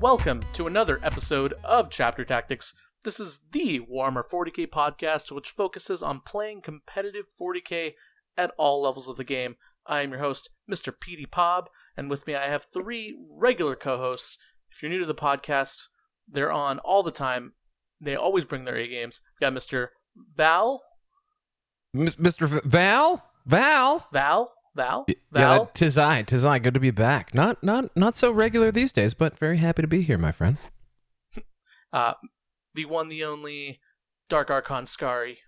and welcome to another episode of Chapter Tactics. This is the Warhammer 40k podcast, which focuses on playing competitive 40k at all levels of the game. I am your host, Mr. Petey Pab, and with me I have three regular co hosts. If you're new to the podcast, they're on all the time. They always bring their A games. We got Mr. Val. M- Mr. V- Val? Val? Val? Val? Yeah, Val? that- tis I, tis I. Good to be back. Not, not, not so regular these days, but very happy to be here, my friend. Uh, the one, the only Dark Archon Scary.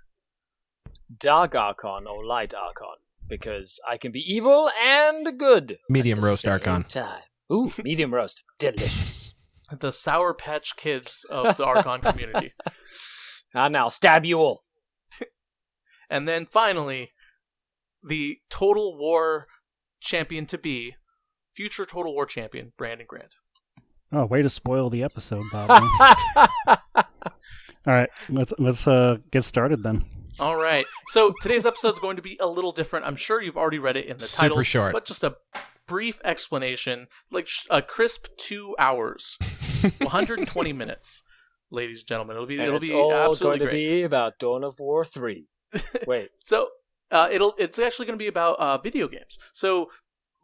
Dark Archon or Light Archon because I can be evil and good. Medium at the roast same Archon. Time. Ooh, medium roast, delicious. The Sour Patch Kids of the Archon community. And I'll stab you all. And then finally, the Total War champion to be, future Total War champion, Brandon Grant. Oh, way to spoil the episode, Bob. All right, let's let's uh, get started then. All right. So today's episode is going to be a little different. I'm sure you've already read it in the Super title. short. But just a brief explanation, like sh- a crisp two hours, 120 minutes, ladies and gentlemen. It'll be And it'll it's be all absolutely going to great. be about Dawn of War three. Wait, So uh, it'll it's actually going to be about uh, video games. So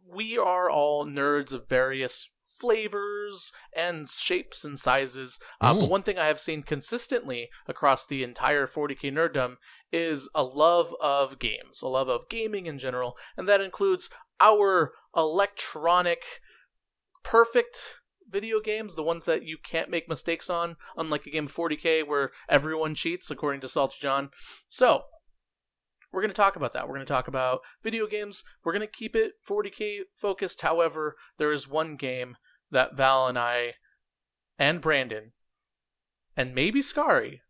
we are all nerds of various flavors and shapes and sizes. Uh, But Mm. one thing I have seen consistently across the entire 40k nerddom is a love of games, a love of gaming in general, and that includes our electronic perfect video games, the ones that you can't make mistakes on, unlike a game of 40k where everyone cheats, according to Salty John. So, we're going to talk about that. We're going to talk about video games. We're going to keep it 40k focused. However, there is one game that Val and I and Brandon and maybe Scary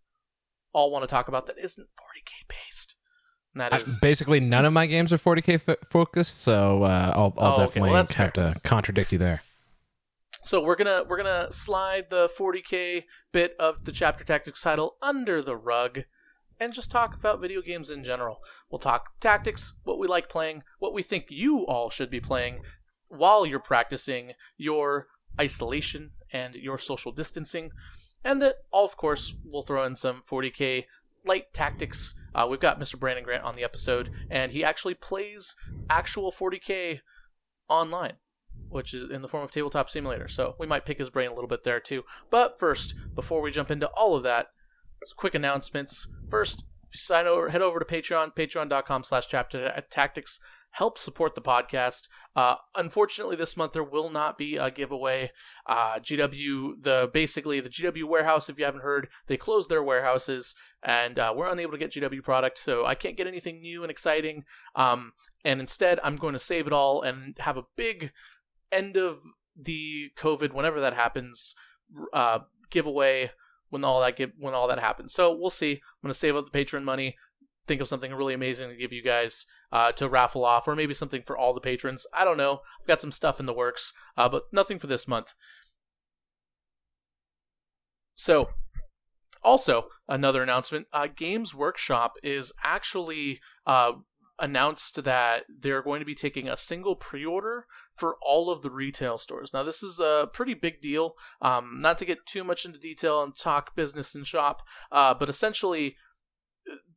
all want to talk about that isn't 40k based. And that I- basically, none of my games are 40k fo- focused, so uh, I'll, I'll Oh, okay. definitely Well, have fair. to contradict you there. So we're gonna we're gonna slide the 40k bit of the chapter tactics title under the rug, and just talk about video games in general. We'll talk tactics, what we like playing, what we think you all should be playing while you're practicing your isolation and your social distancing, and that all of course we'll throw in some 40k light tactics. Uh, we've got Mr. Brandon Grant on the episode, and he actually plays actual 40k online which is in the form of Tabletop Simulator. So we might pick his brain a little bit there too. But first, before we jump into all of that, quick announcements. First, sign over, head over to Patreon, patreon.com slash chapter tactics. Help support the podcast. Uh, unfortunately, this month there will not be a giveaway. Uh, GW, the basically the GW warehouse, if you haven't heard, they closed their warehouses, and uh, we're unable to get GW product, so I can't get anything new and exciting. Um, and instead, I'm going to save it all and have a big end of the COVID, whenever that happens, uh, giveaway when all that give, when all that happens. So we'll see. I'm gonna save up the patron money, think of something really amazing to give you guys uh, to raffle off, or maybe something for all the patrons. I don't know. I've got some stuff in the works, uh, but nothing for this month. So, also another announcement: uh, Games Workshop is actually uh, announced that they're going to be taking a single pre-order for all of the retail stores. Now, this is a pretty big deal. Um, not to get too much into detail and talk business and shop, uh, but essentially,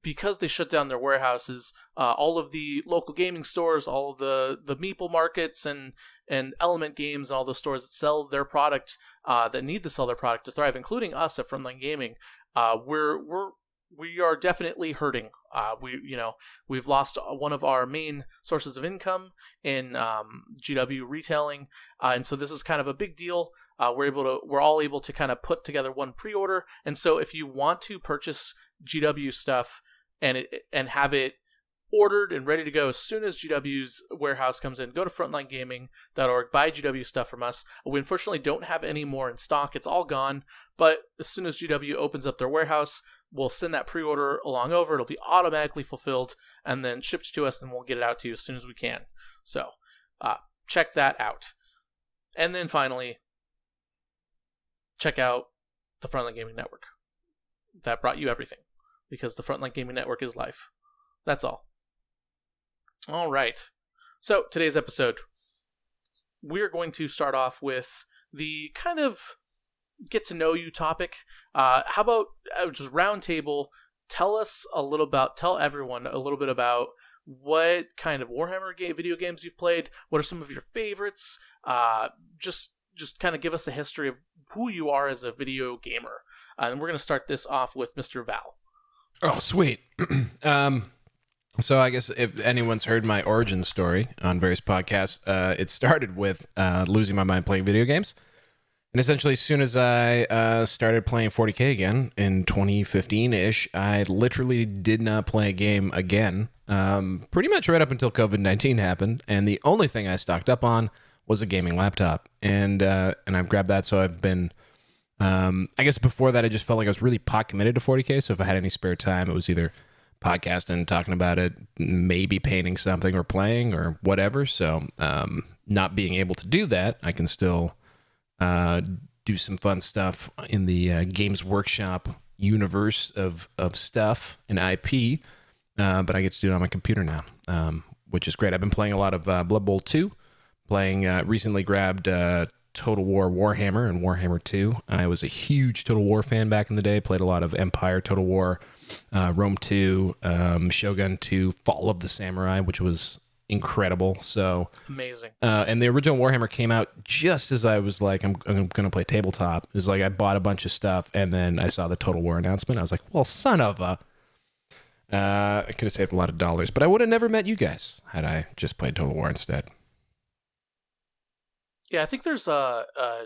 because they shut down their warehouses, uh, all of the local gaming stores, all of the the Meeple markets and and Element Games, and all the stores that sell their product, uh, that need to sell their product to thrive, including us at Frontline Gaming, uh, we're we're we are definitely hurting. Uh, we you know we've lost one of our main sources of income in um, GW retailing, uh, and so this is kind of a big deal. Uh, we're able to we're all able to kind of put together one pre-order, and so if you want to purchase GW stuff and it and have it ordered and ready to go as soon as GW's warehouse comes in, go to frontlinegaming.org, buy GW stuff from us. We unfortunately don't have any more in stock; it's all gone. But as soon as GW opens up their warehouse, we'll send that pre-order along over. It'll be automatically fulfilled and then shipped to us, and we'll get it out to you as soon as we can. So, uh, check that out. And then finally, check out the Frontline Gaming Network. That brought you everything because the Frontline Gaming Network is life. That's all. All right. So, today's episode, we're going to start off with the kind of get to know you topic. Uh, how about uh, just roundtable? Tell us a little about, tell everyone a little bit about what kind of Warhammer game, video games you've played. What are some of your favorites? Uh, just just kind of give us a history of who you are as a video gamer. Uh, and we're going to start this off with Mr. Val. Oh, sweet. um, so I guess if anyone's heard my origin story on various podcasts, uh, it started with uh, losing my mind playing video games. And essentially, as soon as I uh, started playing 40k again in 2015 ish, I literally did not play a game again. Um, pretty much right up until COVID 19 happened. And the only thing I stocked up on was a gaming laptop. And, uh, and I've grabbed that. So I've been, um, I guess before that, I just felt like I was really pot committed to 40k. So if I had any spare time, it was either podcasting, talking about it, maybe painting something or playing or whatever. So um, not being able to do that, I can still uh, do some fun stuff in the uh, Games Workshop universe of of stuff and IP. Uh, but I get to do it on my computer now, um, which is great. I've been playing a lot of uh, Blood Bowl 2, playing uh, recently grabbed uh, Total War Warhammer and Warhammer 2. I was a huge Total War fan back in the day, played a lot of Empire, Total War, Rome 2, um, Shogun 2, Fall of the Samurai, which was incredible. So Amazing. uh, and the original Warhammer came out just as I was like, I'm, I'm going to play tabletop. It was like I bought a bunch of stuff, and then I saw the Total War announcement. I was like, well, son of a. Uh, I could have saved a lot of dollars, but I would have never met you guys had I just played Total War instead. Yeah, I think there's a, a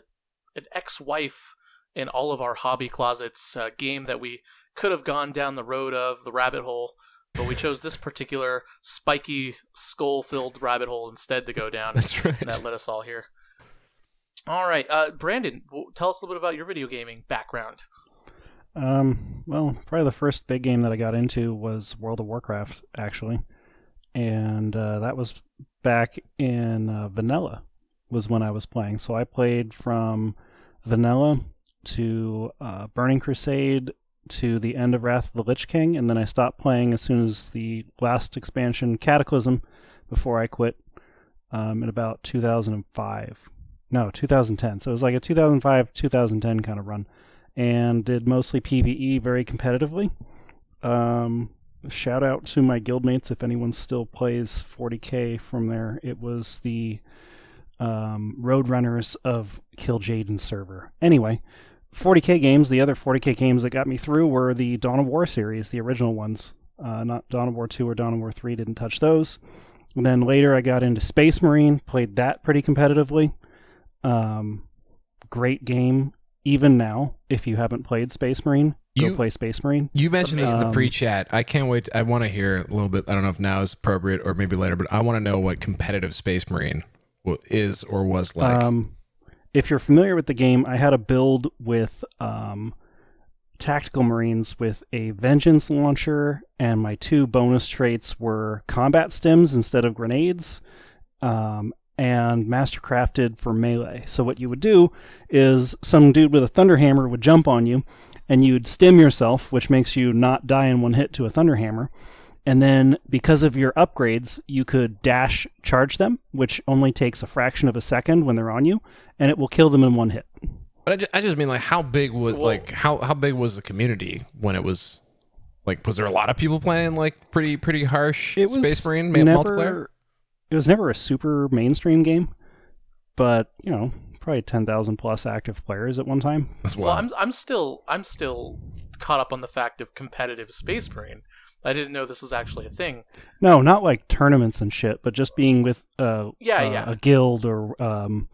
an ex-wife in all of our hobby closets uh, game that we could have gone down the road of the rabbit hole, but we chose this particular spiky skull-filled rabbit hole instead to go down. That's right. and that led us all here. All right, uh, Brandon, w- tell us a little bit about your video gaming background. Um, well, probably the first big game that I got into was World of Warcraft, actually, and uh, that was back in uh, Vanilla was when I was playing. So I played from Vanilla to uh, Burning Crusade to the end of Wrath of the Lich King, and then I stopped playing as soon as the last expansion, Cataclysm, before I quit um, in about 2005. No, 2010. So it was like a 2005 2010 kind of run and did mostly PvE very competitively. Um, shout out to my guildmates if anyone still plays 40k from there. It was the um, Roadrunners of Kil'jaeden server. Anyway, 40k games, the other 40k games that got me through were the Dawn of War series, the original ones. Uh, not Dawn of War 2 or Dawn of War 3, didn't touch those. And then later I got into Space Marine, played that pretty competitively. Um, great game even now, if you haven't played Space Marine, go You- play Space Marine. You mentioned this in the Um, pre-chat. I can't wait. I want to hear a little bit. I don't know if now is appropriate or maybe later, but I want to know what competitive Space Marine is or was like. Um, if you're familiar with the game, I had a build with um, tactical marines with a vengeance launcher, and my two bonus traits were combat stims instead of grenades, um, and mastercrafted for melee. So what you would do is some dude with a thunderhammer would jump on you, and you'd stim yourself, which makes you not die in one hit to a thunderhammer. And then, because of your upgrades, you could dash charge them, which only takes a fraction of a second when they're on you, and it will kill them in one hit. but I just, I just mean like how big was Well- like how how big was the community when it was like was there a lot of people playing like pretty pretty harsh It was Space Marine ma- never, multiplayer? It was never a super mainstream game, but you know, probably ten thousand plus active players at one time. As Well, well. I'm I'm still I'm still caught up on the fact of competitive Space Marine. I didn't know this was actually a thing. No, not like tournaments and shit, but just being with uh, Yeah, uh, yeah. a guild or um,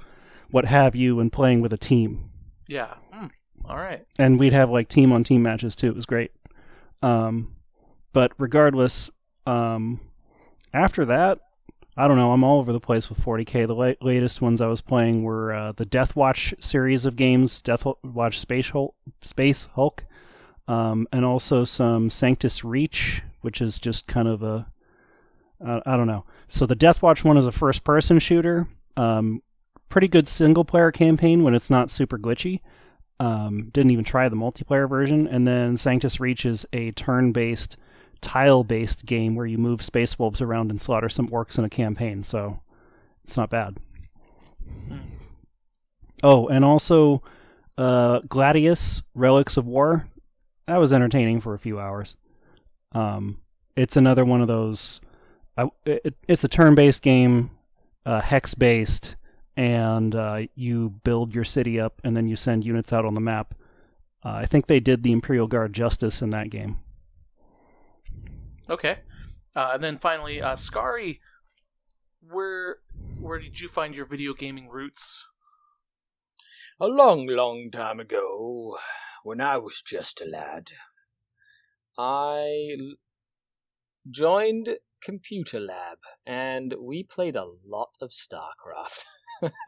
what have you, and playing with a team. Yeah. Hmm. All right. and we'd have like team on team matches too. It was great. Um, but regardless, um, after that, I don't know. I'm all over the place with 40k. The la- latest ones I was playing were uh, the Death Watch series of games, Death Watch Space Hulk, Space Hulk, um, and also some Sanctus Reach, which is just kind of a uh, I don't know. So the Death Watch one is a first person shooter. Um, pretty good single player campaign when it's not super glitchy. Um, didn't even try the multiplayer version. And then Sanctus Reach is a turn based, tile based game where you move space wolves around and slaughter some orcs in a campaign. So it's not bad. Oh, and also uh, Gladius Relics of War. That was entertaining for a few hours. Um, it's another one of those. I, it, it's a turn-based game, uh, hex-based, and uh, you build your city up, and then you send units out on the map. Uh, I think they did the Imperial Guard justice in that game. Okay. Uh, and then finally, uh, Scary, where where did you find your video gaming roots? A long, long time ago, when I was just a lad, I joined Computer Lab and we played a lot of StarCraft.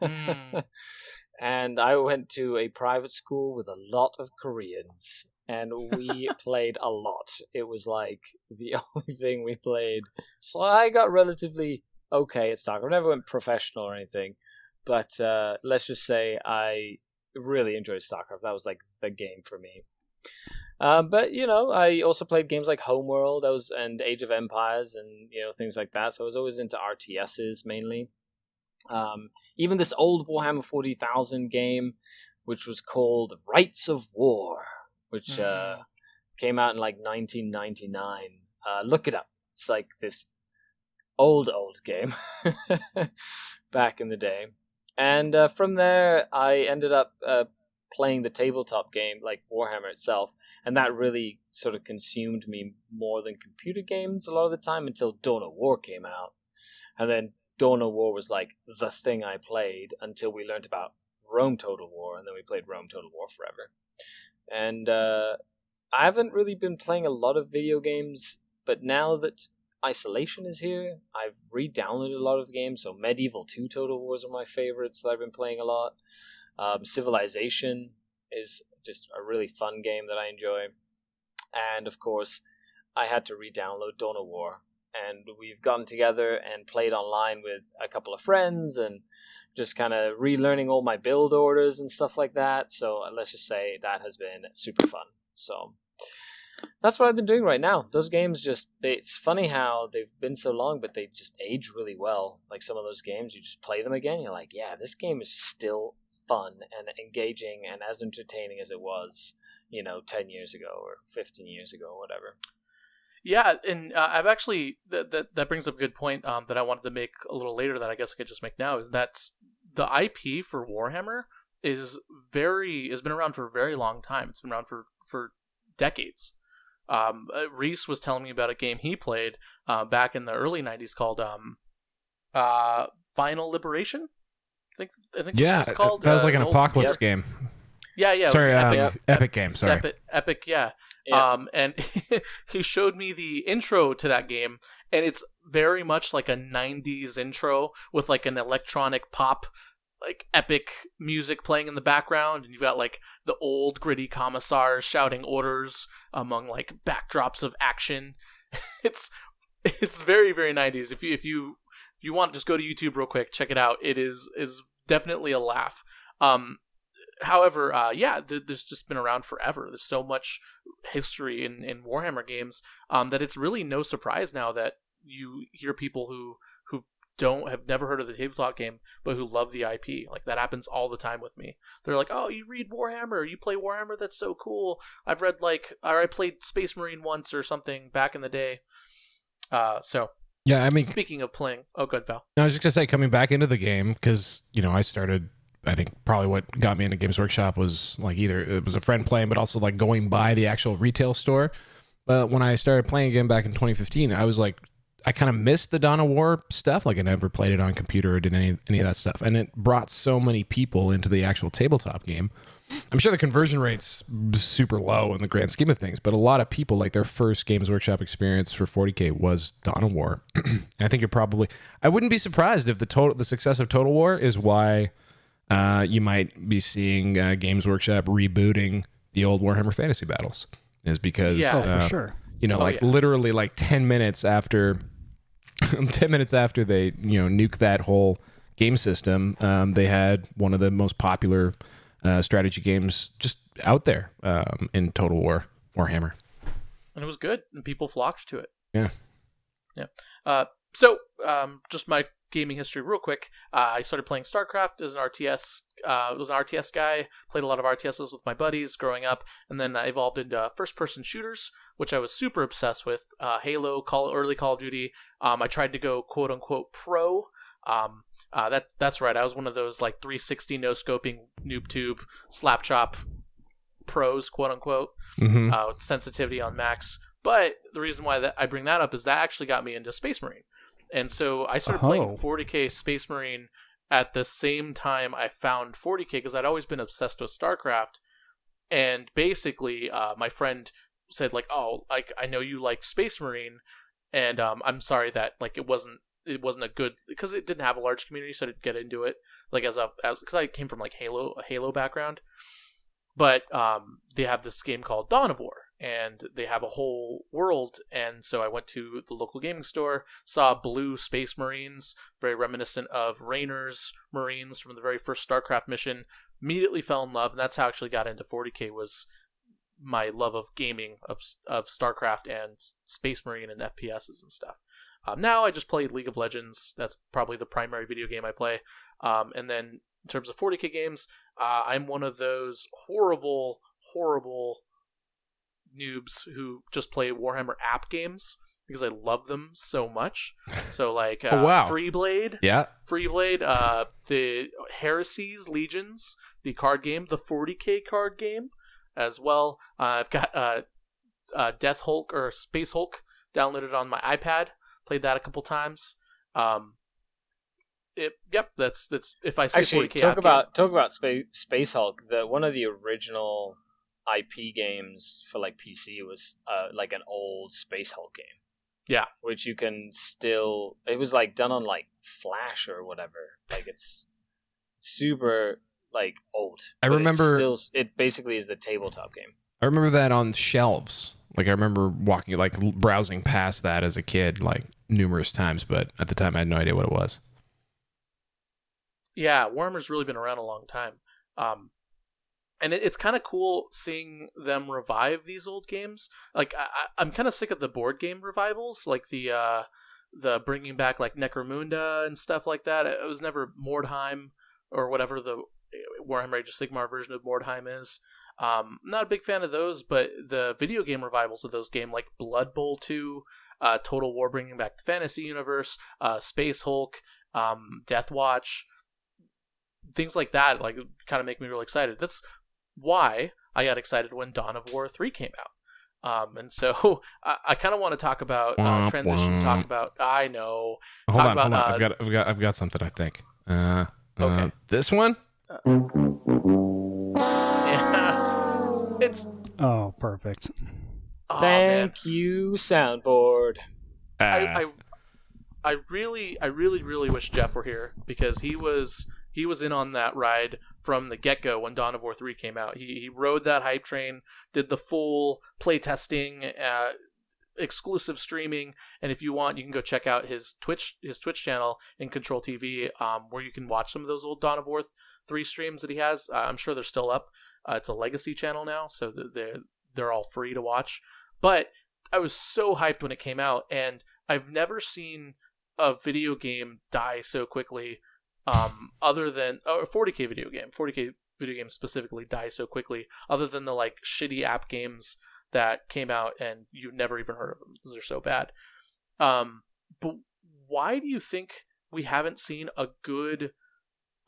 Hmm. and I went to a private school with a lot of Koreans and we played a lot. It was like the only thing we played. So I got relatively okay at StarCraft. I never went professional or anything, but uh, let's just say I really enjoyed StarCraft. That was like the game for me. Um, but you know, I also played games like Homeworld, I was and Age of Empires, and you know things like that. So I was always into RTSs mainly. Um, even this old Warhammer Forty Thousand game, which was called Rites of War, which uh, came out in like 1999. Uh, look it up. It's like this old old game back in the day. And uh, from there, I ended up uh, playing the tabletop game, like Warhammer itself, and that really sort of consumed me more than computer games a lot of the time until Dawn of War came out. And then Dawn of War was like the thing I played until we learned about Rome Total War, and then we played Rome Total War forever. And uh, I haven't really been playing a lot of video games, but now that Isolation is here, I've re-downloaded a lot of games. So Medieval 2 Total War is one of my favorites that I've been playing a lot. Um, Civilization is just a really fun game that I enjoy. And of course, I had to re-download Dawn of War, and we've gotten together and played online with a couple of friends and just kind of relearning all my build orders and stuff like that. So uh, let's just say that has been super fun. So that's what I've been doing right now. Those games just they, it's funny how they've been so long, but they just age really well. Like some of those games, you just play them again, you're like, yeah, this game is still fun and engaging and as entertaining as it was, you know, ten years ago or fifteen years ago or whatever. Yeah, and uh, I've actually that, that that brings up a good point um, that I wanted to make a little later that I guess I could just make now is that's the IP for Warhammer is very has been around for a very long time. It's been around for for decades. Um, uh, Reese was telling me about a game he played uh, back in the early '90s called um, uh, Final Liberation. I think I think Yeah, that's what it's called. that was uh, like an old- apocalypse Yep. game. Yeah, yeah. it was sorry, an um, epic, epic, game. Sorry. Epic, epic, yeah. Yeah. Um, and he showed me the intro to that game, and it's very much like a '90s intro with like an electronic pop, like epic music playing in the background, and you've got like the old gritty commissars shouting orders among like backdrops of action. it's it's very very '90s. If you if you if you want, just go to YouTube real quick, check it out. It is is definitely a laugh. Um, however, uh, yeah, th- there's just been around forever. There's so much history in, in Warhammer games um, that it's really no surprise now that you hear people who who don't have never heard of the tabletop game but who love the IP. Like that happens all the time with me. They're like, "Oh, you read Warhammer? You play Warhammer? That's so cool. I've read like or I played Space Marine once or something back in the day." Uh, so Yeah, I mean, speaking of playing, oh, good Val. I was just gonna say, coming back into the game because you know I started. I think probably what got me into Games Workshop was like either it was a friend playing, but also like going by the actual retail store. But when I started playing again back in 2015, I was like, I kind of missed the Dawn of War stuff. Like I never played it on computer or did any any of that stuff, and it brought so many people into the actual tabletop game. I'm sure the conversion rate's super low in the grand scheme of things, but a lot of people like their first Games Workshop experience for 40k was Dawn of War. and I think you're probably I wouldn't be surprised if the total the success of Total War is why uh, you might be seeing uh, Games Workshop rebooting the old Warhammer Fantasy Battles, is because Yeah. For uh, sure. you know, Oh, like yeah. literally like 10 minutes after 10 minutes after they, you know, nuke that whole game system, um, they had one of the most popular uh, strategy games just out there um, in Total War, Warhammer. and it was good, and people flocked to it. Yeah. yeah. Uh, so, um, just my gaming history real quick. Uh, I started playing StarCraft as an RTS. Uh, was an RTS guy. Played a lot of RTSs with my buddies growing up, and then I evolved into first-person shooters, which I was super obsessed with. Uh, Halo, Call, early Call of Duty. Um, I tried to go quote unquote pro. Um, uh, that's that's right. I was one of those like 360 no scoping noob tube slap chop pros, quote unquote, Mhm. uh, with sensitivity on max. But the reason why that I bring that up is that actually got me into Space Marine, and so I started Oh. playing 40k Space Marine at the same time I found 40k because I'd always been obsessed with StarCraft, and basically uh, my friend said like, "Oh, like I know you like Space Marine, and um, I'm sorry that like it wasn't." It wasn't a good because it didn't have a large community, so I didn't get into it. Like as a as because I came from like Halo a Halo background, but um, they have this game called Dawn of War, and they have a whole world. And so I went to the local gaming store, saw blue Space Marines, very reminiscent of Raynor's Marines from the very first StarCraft mission. Immediately fell in love, and that's how I actually got into 40k. Was my love of gaming of of StarCraft and Space Marine and FPSs and stuff. Um, now I just play League of Legends. That's probably the primary video game I play. Um, and then in terms of 40k games, uh, I'm one of those horrible, horrible noobs who just play Warhammer app games because I love them so much. So like uh, Oh, wow. Freeblade, Yeah. Freeblade, uh, the Heresies, Legions, the card game, the 40k card game as well. Uh, I've got uh, uh, Death Hulk or Space Hulk downloaded on my iPad. Played that a couple times. Um, it, yep, that's that's if I say Actually, 40k talk app about talk about Space Space Hulk. The one of the original IP games for like PC was uh, like an old Space Hulk game. Yeah. which you can still. It was like done on like Flash or whatever. Like it's super like old. I remember- still it basically is the tabletop game. I remember that on shelves. Like I remember walking, like browsing past that as a kid, like numerous times. But at the time, I had no idea what it was. Yeah, Warhammer's really been around a long time. Um, and it, it's kind of cool seeing them revive these old games. Like I, I'm kind of sick of the board game revivals, like the uh, the bringing back like Necromunda and stuff like that. It was never Mordheim or whatever the Warhammer Age of Sigmar version of Mordheim is. Um, not a big fan of those, but the video game revivals of those games, like Blood Bowl 2, uh, Total War bringing back the fantasy universe, uh, Space Hulk, um, Death Watch, things like that, like kind of make me really excited. That's why I got excited when Dawn of War 3 came out. Um, and so I, I kind of want to talk about uh, transition. Talk about I know. Hold Talk on, about, hold on. uh, I've got, I've got, I've got something. I think. Uh, uh, Okay. this one. Yeah, it's Oh, perfect. Oh, man. Thank you, soundboard. Uh, I, I I really I really really wish Jeff were here because he was he was in on that ride from the get go when Dawn of War three came out. He he rode that hype train, did the full play testing, uh, exclusive streaming, and if you want, you can go check out his Twitch his Twitch channel in Control TV, um, where you can watch some of those old Dawn of War three streams that he has. Uh, I'm sure they're still up. Uh, it's a legacy channel now, so they're they're all free to watch. But I was so hyped when it came out, and I've never seen a video game die so quickly. Um, other than or a 40k video game, 40k video games specifically die so quickly. Other than the like shitty app games that came out and you've never even heard of them because they're so bad. Um, but why do you think we haven't seen a good,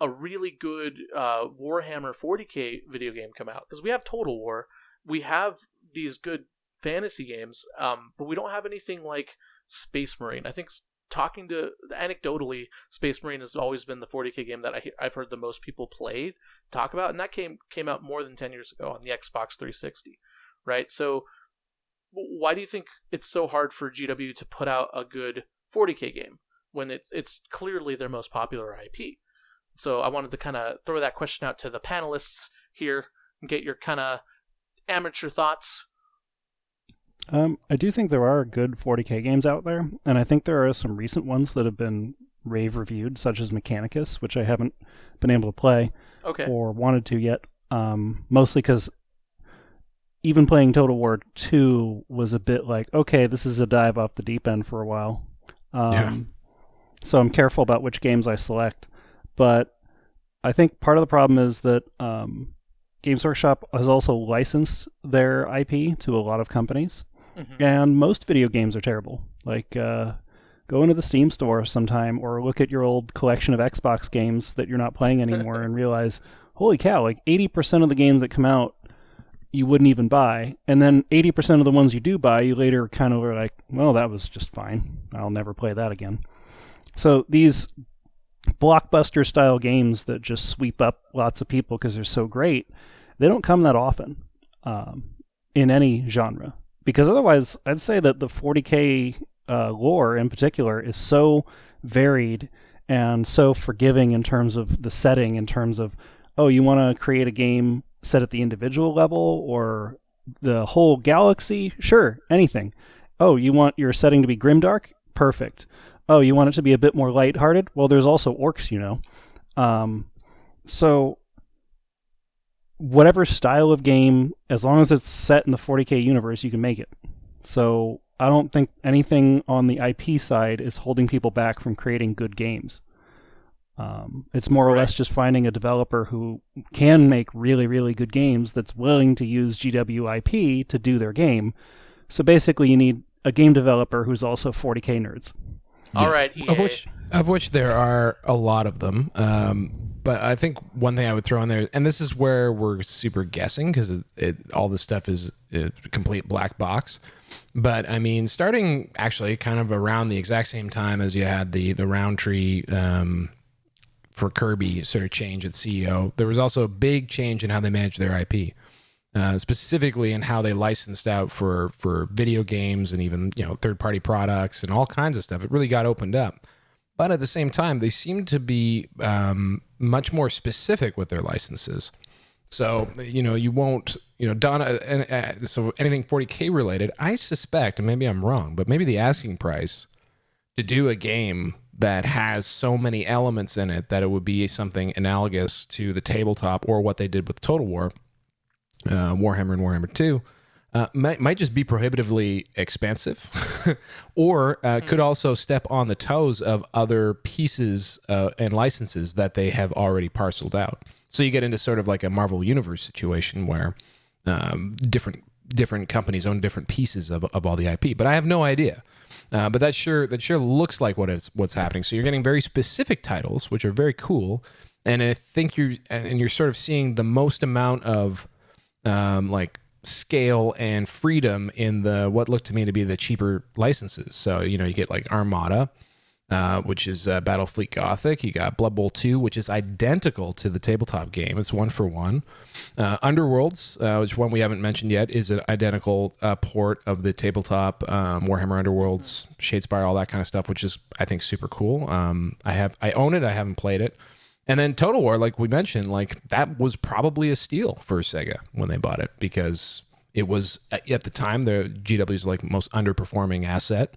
a really good uh, Warhammer 40k video game come out? Because we have Total War, we have these good fantasy games, um, but we don't have anything like Space Marine. I think talking to anecdotally, Space Marine has always been the 40k game that I, i've heard the most people play talk about, and that came came out more than 10 years ago on the Xbox 360, right? So why do you think it's so hard for GW to put out a good 40k game when it's it's clearly their most popular IP? So I wanted to kind of throw that question out to the panelists here and get your kind of amateur thoughts. Um, I do think there are good 40k games out there, and I think there are some recent ones that have been rave reviewed, such as Mechanicus, which I haven't been able to play Okay. or wanted to yet. Um, mostly because even playing Total War 2 was a bit like, okay, this is a dive off the deep end for a while. Um, Yeah. so I'm careful about which games I select. But I think part of the problem is that um, Games Workshop has also licensed their IP to a lot of companies, Mhm. and most video games are terrible. Like, uh, go into the Steam store sometime or look at your old collection of Xbox games that you're not playing anymore and realize, holy cow, like 80% of the games that come out you wouldn't even buy. And then 80% of the ones you do buy, you later kind of are like, well, that was just fine. I'll never play that again. So these blockbuster style games that just sweep up lots of people because they're so great, they don't come that often um, in any genre. Because otherwise, I'd say that the 40k uh, lore in particular is so varied and so forgiving in terms of the setting, in terms of, oh, you want to create a game set at the individual level or the whole galaxy? Sure, anything. Oh, you want your setting to be grimdark? Perfect. Oh, you want it to be a bit more lighthearted? Well, there's also orcs, you know. Um, so, whatever style of game, as long as it's set in the 40k universe, you can make it. So, I don't think anything on the IP side is holding people back from creating good games. Um, it's more or less just finding a developer who can make really, really good games that's willing to use GWIP to do their game. So basically, you need a game developer who's also 40k nerds. All right, EA. Of which, of which there are a lot of them. Um, but I think one thing I would throw in there, and this is where we're super guessing because it, it, all this stuff is a complete black box. But I mean, starting actually kind of around the exact same time as you had the the Rountree um, for Kirby sort of change at CEO, there was also a big change in how they managed their IP. Uh, specifically in how they licensed out for for video games and even you know third party products and all kinds of stuff. It really got opened up, but at the same time, they seem to be um, much more specific with their licenses. So you know you won't you know Donna and uh, so anything 40k related. I suspect, and maybe I'm wrong, but maybe the asking price to do a game that has so many elements in it that it would be something analogous to the tabletop or what they did with Total War uh, Warhammer and Warhammer 2 uh, might, might just be prohibitively expensive or uh, could also step on the toes of other pieces uh, and licenses that they have already parceled out. So you get into sort of like a Marvel Universe situation where um, different different companies own different pieces of, of all the IP, but I have no idea. Uh, but that sure that sure looks like what is what's happening. So you're getting very specific titles, which are very cool, and I think you and you're sort of seeing the most amount of um, like scale and freedom in the what looked to me to be the cheaper licenses. So you know you get like Armada, uh, which is uh, Battlefleet Gothic. You got Blood Bowl Two, which is identical to the tabletop game. It's one for one. Uh, Underworlds, uh, which one we haven't mentioned yet, is an identical uh, port of the tabletop um, Warhammer Underworlds, Shadespire, all that kind of stuff, which is I think super cool. Um, I have I own it. I haven't played it. And then Total War, like we mentioned, like that was probably a steal for Sega when they bought it because it was at at the time the GW's like most underperforming asset.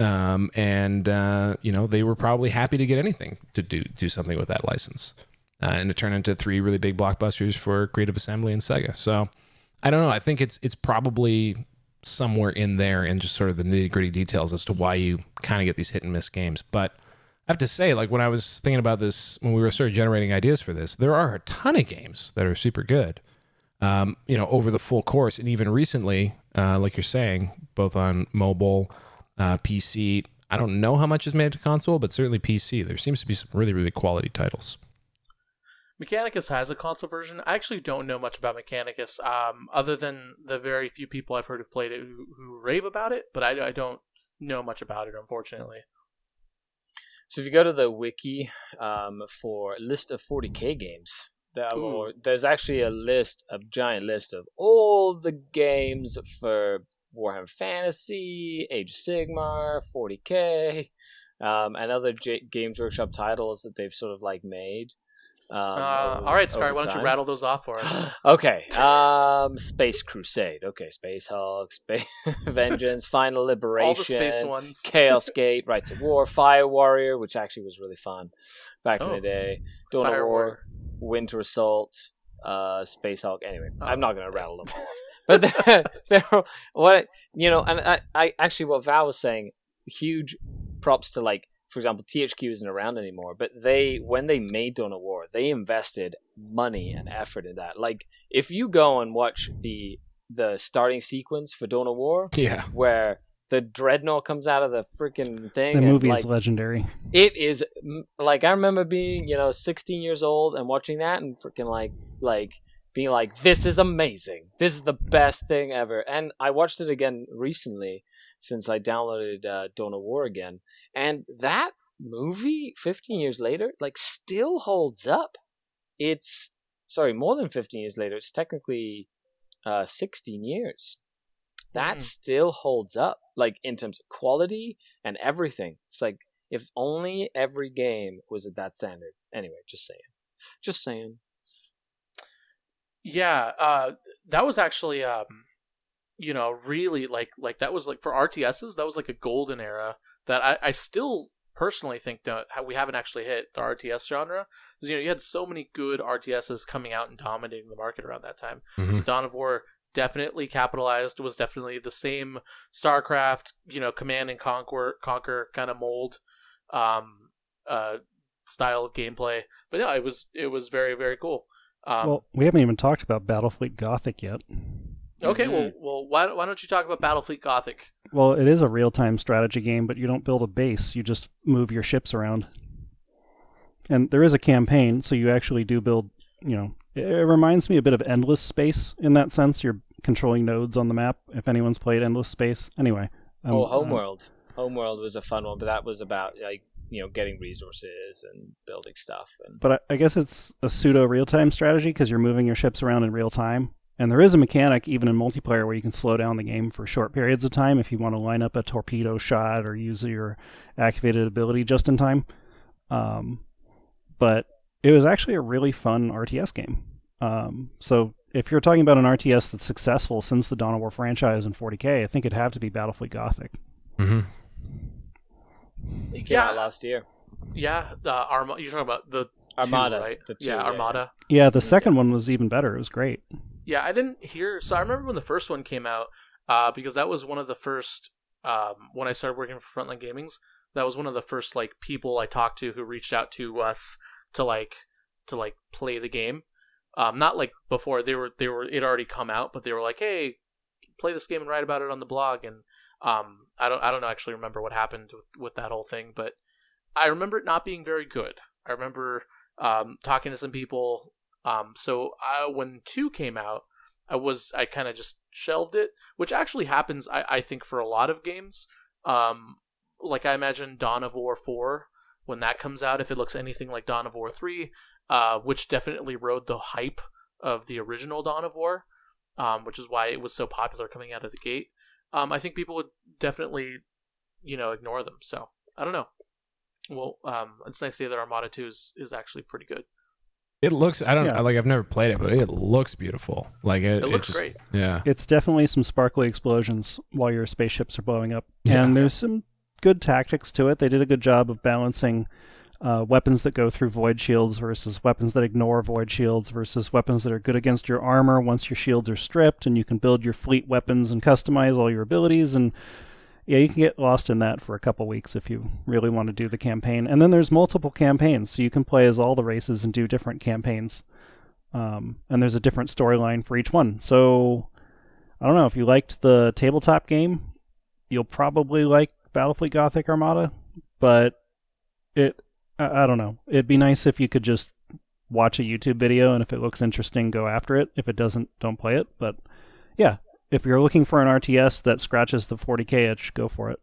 Um, and uh, you know they were probably happy to get anything to do do something with that license, uh, and to turn into three really big blockbusters for Creative Assembly and Sega. So I don't know. I think it's it's probably somewhere in there in just sort of the nitty gritty details as to why you kind of get these hit and miss games. But I have to say, like when I was thinking about this, when we were sort of generating ideas for this, there are a ton of games that are super good. Um, you know, over the full course, and even recently, uh, like you're saying, both on mobile, uh, PC. I don't know how much is made to console, but certainly PC. There seems to be some really, really quality titles. Mechanicus has a console version. I actually don't know much about Mechanicus, um, other than the very few people I've heard have played it who, who rave about it, but I, I don't know much about it, unfortunately. So if you go to the wiki um, for list of 40k games, there, or, there's actually a list, a giant list of all the games for Warhammer Fantasy, Age of Sigmar, 40k, um, and other J- Games Workshop titles that they've sort of like made. Um, Uh, all right, over why don't you rattle those off for us? okay. Um, Space Crusade. Okay, Space Hulk, Space Vengeance, Final Liberation, All the space ones. Chaos Gate, Rites of War, Fire Warrior, which actually was really fun back in Oh. the day. Dawn Fire of War, Warrior. Winter Assault, uh, Space Hulk. Anyway, Oh, I'm not gonna rattle them all off. But there, there, what you know, and I, I actually what Val was saying, huge props to like for example, THQ isn't around anymore, but they when they made Dawn of War, they invested money and effort in that. Like if you go and watch the the starting sequence for Dawn of War, Yeah. where the dreadnought comes out of the freaking thing, The movie like, is legendary. it is like I remember being you know 16 years old and watching that and freaking like like being like this is amazing this is the best thing ever and I watched it again recently since I downloaded uh, Dawn of War again and that movie 15 years later like still holds up it's sorry more than 15 years later it's technically uh 16 years that Mhm. still holds up like in terms of quality and everything it's like if only every game was at that standard. Anyway, just saying. Just saying. Yeah, uh, that was actually, um, you know, really like like that was like for RTSs that was like a golden era that I, I still personally think that we haven't actually hit the RTS genre. 'Cause, you know, you had so many good RTSs coming out and dominating the market around that time. Mhm. So Dawn of War definitely capitalized was definitely the same StarCraft, you know, command and conquer conquer kind of mold, um, uh, style of gameplay. But yeah, it was it was very very cool. Um, well, we haven't even talked about Battlefleet Gothic yet. Okay, Mhm. well, well, why, why don't you talk about Battlefleet Gothic? Well, it is a real-time strategy game, but you don't build a base. You just move your ships around. And there is a campaign, so you actually do build, you know, it, it reminds me a bit of Endless Space in that sense. You're controlling nodes on the map, if anyone's played Endless Space. Anyway. um, oh, uh, Homeworld. Homeworld was a fun one, but that was about like you know getting resources and building stuff. And but I, I guess it's a pseudo real-time strategy because you're moving your ships around in real time. And there is a mechanic, even in multiplayer, where you can slow down the game for short periods of time if you want to line up a torpedo shot or use your activated ability just in time. Um, but it was actually a really fun RTS game. Um, so if you're talking about an RTS that's successful since the Dawn of War franchise and 40k, I think it'd have to be Battlefleet Gothic. Mm-hmm. it came out Yeah, last year. yeah. The Arma- you're talking about the two, right? the two, yeah, yeah, Armada. Yeah, the second one was even better. It was great. Yeah, I didn't hear. So I remember when the first one came out, uh, because that was one of the first. Um, when I started working for Frontline Gaming's, that was one of the first like people I talked to who reached out to us to like to like play the game. Um, not like before they were they were it already come out, but they were like, hey, play this game and write about it on the blog. And um, I don't I don't actually remember what happened with, with that whole thing, but I remember it not being very good. I remember um, talking to some people. Um, so I, when two came out, I was I kind of just shelved it, which actually happens. I, I think for a lot of games. Um, like I imagine Dawn of War four when that comes out, if it looks anything like Dawn of War three, uh, which definitely rode the hype of the original Dawn of War, um, which is why it was so popular coming out of the gate. Um, I think people would definitely, you know, ignore them. So I don't know. Well, um, it's nice to see that Armada two is, is actually pretty good. It looks. I don't Yeah. like. I've never played it, but it looks beautiful. Like it. It looks just- great. Yeah. It's definitely some sparkly explosions while your spaceships are blowing up. Yeah. And there's some good tactics to it. They did a good job of balancing uh, weapons that go through void shields versus weapons that ignore void shields versus weapons that are good against your armor once your shields are stripped and you can build your fleet weapons and customize all your abilities and yeah, you can get lost in that for a couple weeks if you really want to do the campaign. And then there's multiple campaigns, so you can play as all the races and do different campaigns. Um, and there's a different storyline for each one. So I don't know if you liked the tabletop game, you'll probably like Battlefleet Gothic Armada, but it I, I don't know. It'd be nice if you could just watch a YouTube video and if it looks interesting, go after it. If it doesn't, don't play it. But yeah, if you're looking for an RTS that scratches the 40k itch, go for it.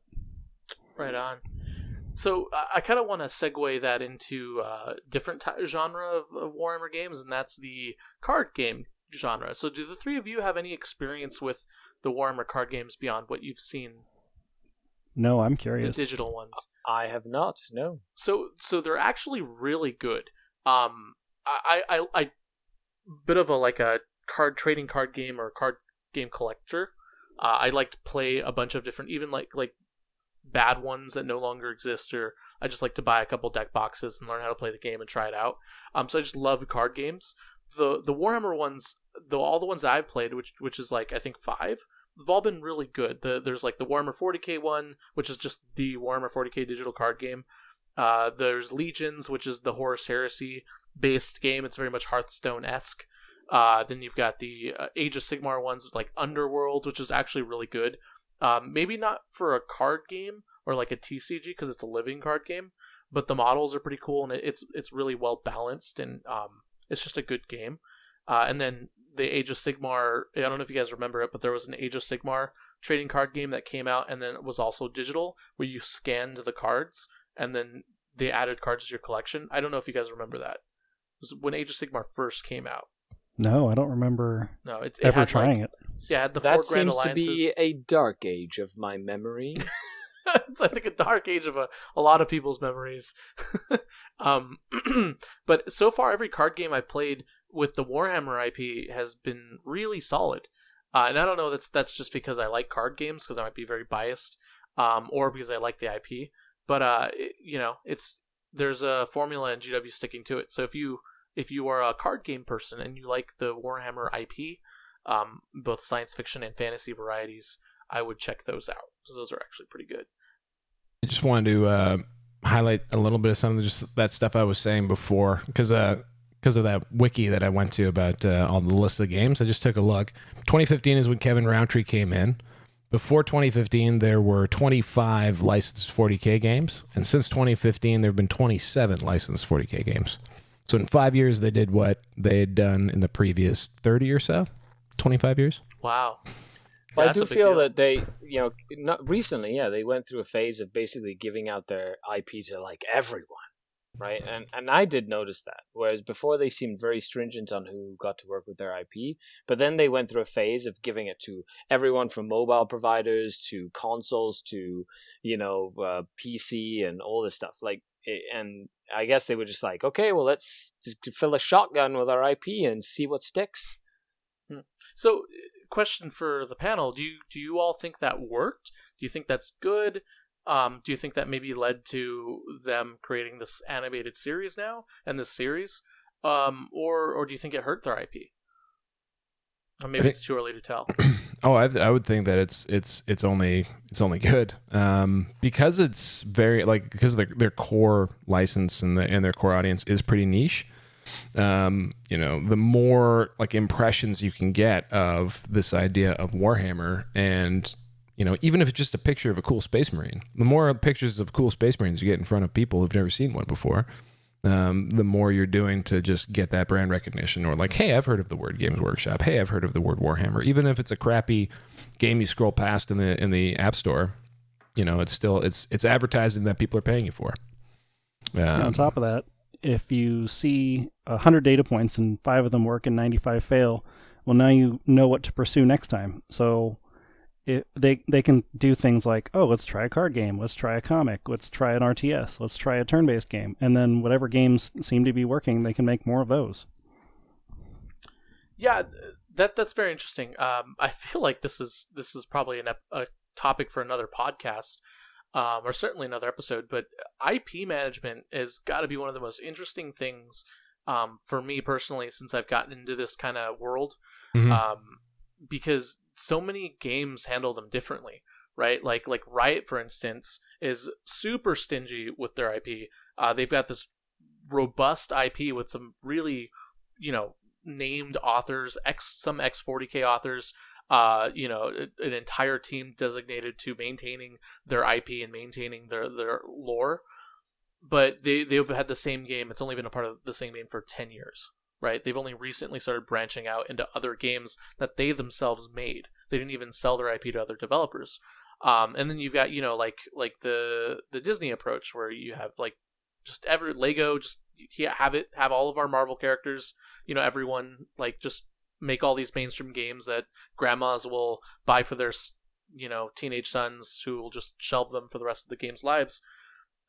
Right on. So I- I kind of want to segue that into uh, different ty- genre of, of Warhammer games, and that's the card game genre. So do the three of you have any experience with the Warhammer card games beyond what you've seen, No, I'm the curious. digital ones? I have not. No. So so they're actually really good. Um, I I, I, I bit of a like a card trading card game or card game collector. Uh, I like to play a bunch of different, even like like bad ones that no longer exist, or I just like to buy a couple deck boxes and learn how to play the game and try it out. Um, so I just love card games. The the Warhammer ones, though, all the ones I've played, which which is like I think five, they've all been really good. The, there's like the Warhammer 40k one, which is just the Warhammer 40k digital card game. Uh, there's Legions, which is the Horus Heresy based game. It's very much Hearthstone esque. Uh, then you've got the uh, Age of Sigmar ones like Underworld, which is actually really good. Um, maybe not for a card game or like a TCG because it's a living card game, but the models are pretty cool and it's it's really well balanced and um, it's just a good game. Uh, and then the Age of Sigmar, I don't know if you guys remember it, but there was an Age of Sigmar trading card game that came out and then it was also digital where you scanned the cards and then they added cards to your collection. I don't know if you guys remember that. It was when Age of Sigmar first came out. No, I don't remember No, it's it ever had, trying like, it. Yeah, it had the four That grand seems to be a dark age of my memory. it's I think a dark age of a, a lot of people's memories. um, but so far, every card game I played with the Warhammer IP has been really solid. Uh, and I don't know that's that's just because I like card games because I might be very biased, um, or because I like the IP. But uh, it- you know, it's there's a formula in GW sticking to it. So if you if you are a card game person and you like the Warhammer IP, um, both science fiction and fantasy varieties, I would check those out. those are actually pretty good. I just wanted to uh, highlight a little bit of some of just that stuff I was saying before because because of that wiki that I went to about uh, all the list of games. I just took a look. 2015 is when Kevin Rountree came in. Before 2015, there were 25 licensed 40k games, and since 2015, there have been 27 licensed 40k games. So in five years, they did what they had done in the previous 30 or so, 25 years. Wow. But I do feel deal. that they, you know, not recently, yeah, they went through a phase of basically giving out their IP to like everyone, right? And and I did notice that. Whereas before they seemed very stringent on who got to work with their IP, but then they went through a phase of giving it to everyone from mobile providers to consoles to, you know, uh, PC and all this stuff. Like, it, and I guess they were just like, okay, well, let's fill a shotgun with our IP and see what sticks. So, uh, question for the panel: Do you do you all think that worked? Do you think that's good? Um, do you think that maybe led to them creating this animated series now and this series, um, or or do you think it hurt their IP? Or maybe think- it's too early to tell. Oh, I, I would think that it's it's it's only it's only good um, because it's very like because their their core license and the and their core audience is pretty niche. Um, you know, the more like impressions you can get of this idea of Warhammer, and you know, even if it's just a picture of a cool space marine, the more pictures of cool space marines you get in front of people who've never seen one before, um, the more you're doing to just get that brand recognition or like, hey, I've heard of the word Games Workshop. Hey, I've heard of the word Warhammer. Even if it's a crappy game you scroll past in the in the app store, you know, it's still it's it's advertising that people are paying you for. And on Um, top of that, if you see 100 data points and five of them work and 95 fail, well, now you know what to pursue next time. So it, they they can do things like, oh, let's try a card game, let's try a comic, let's try an RTS, let's try a turn-based game, and then whatever games seem to be working, they can make more of those. Yeah, that that's very interesting. Um, I feel like this is this is probably an ep- a topic for another podcast, um, or certainly another episode. But IP management has got to be one of the most interesting things um, for me personally since I've gotten into this kind of world, Mhm. um, because so many games handle them differently. Right, like like Riot, for instance, is super stingy with their IP. Uh, they've got this robust IP with some really, you know, named authors, X some X forty K authors, uh, you know, an entire team designated to maintaining their IP and maintaining their their lore. But they they've had the same game. It's only been a part of the same game for ten years, right? They've only recently started branching out into other games that they themselves made. They didn't even sell their IP to other developers. Um, and then you've got you know like like the the Disney approach where you have like just every Lego just have it have all of our Marvel characters you know everyone like just make all these mainstream games that grandmas will buy for their you know teenage sons who will just shelve them for the rest of the game's lives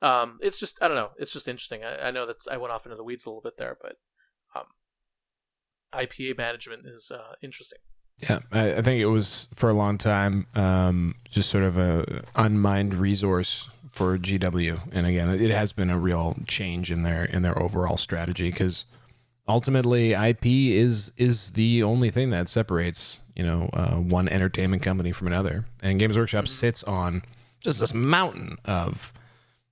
um it's just i don't know it's just interesting i, I know that's i went off into the weeds a little bit there but um ipa management is uh interesting. Yeah, I, I think it was for a long time um, just sort of a unmined resource for GW, and again, it has been a real change in their in their overall strategy because ultimately IP is is the only thing that separates you know uh, one entertainment company from another, and Games Workshop Mhm. sits on just this mountain of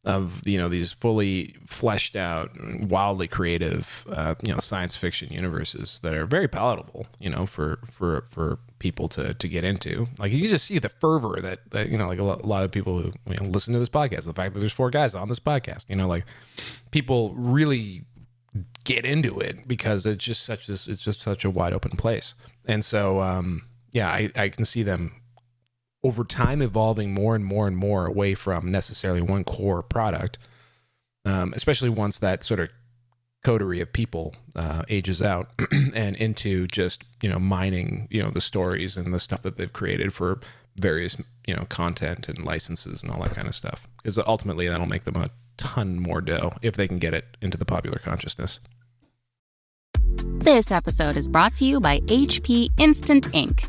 of you know these fully fleshed out, wildly creative, uh, you know, science fiction universes that are very palatable, you know, for for for people to to get into. Like you just see the fervor that that you know, like a lot, a lot of people who you know, listen to this podcast. The fact that there's four guys on this podcast, you know, like people really get into it because it's just such this it's just such a wide open place. And so um yeah, I, I can see them over time evolving more and more and more away from necessarily one core product, um, especially once that sort of coterie of people uh, ages out and into just you know mining you know the stories and the stuff that they've created for various you know content and licenses and all that kind of stuff because ultimately that'll make them a ton more dough if they can get it into the popular consciousness. This episode is brought to you by HP Instant Ink.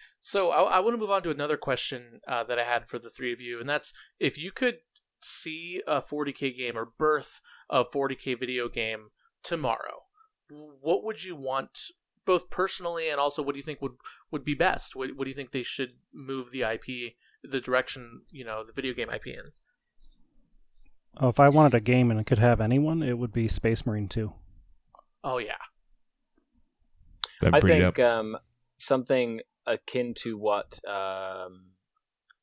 So I, I want to move on to another question uh, that I had for the three of you, and that's if you could see a 40k game or birth a 40k video game tomorrow, what would you want, both personally and also what do you think would would be best? What, what do you think they should move the IP, the direction you know the video game IP in? Oh, if I wanted a game and it could have anyone, it would be Space Marine 2. Oh yeah, That I think um, something akin to what um,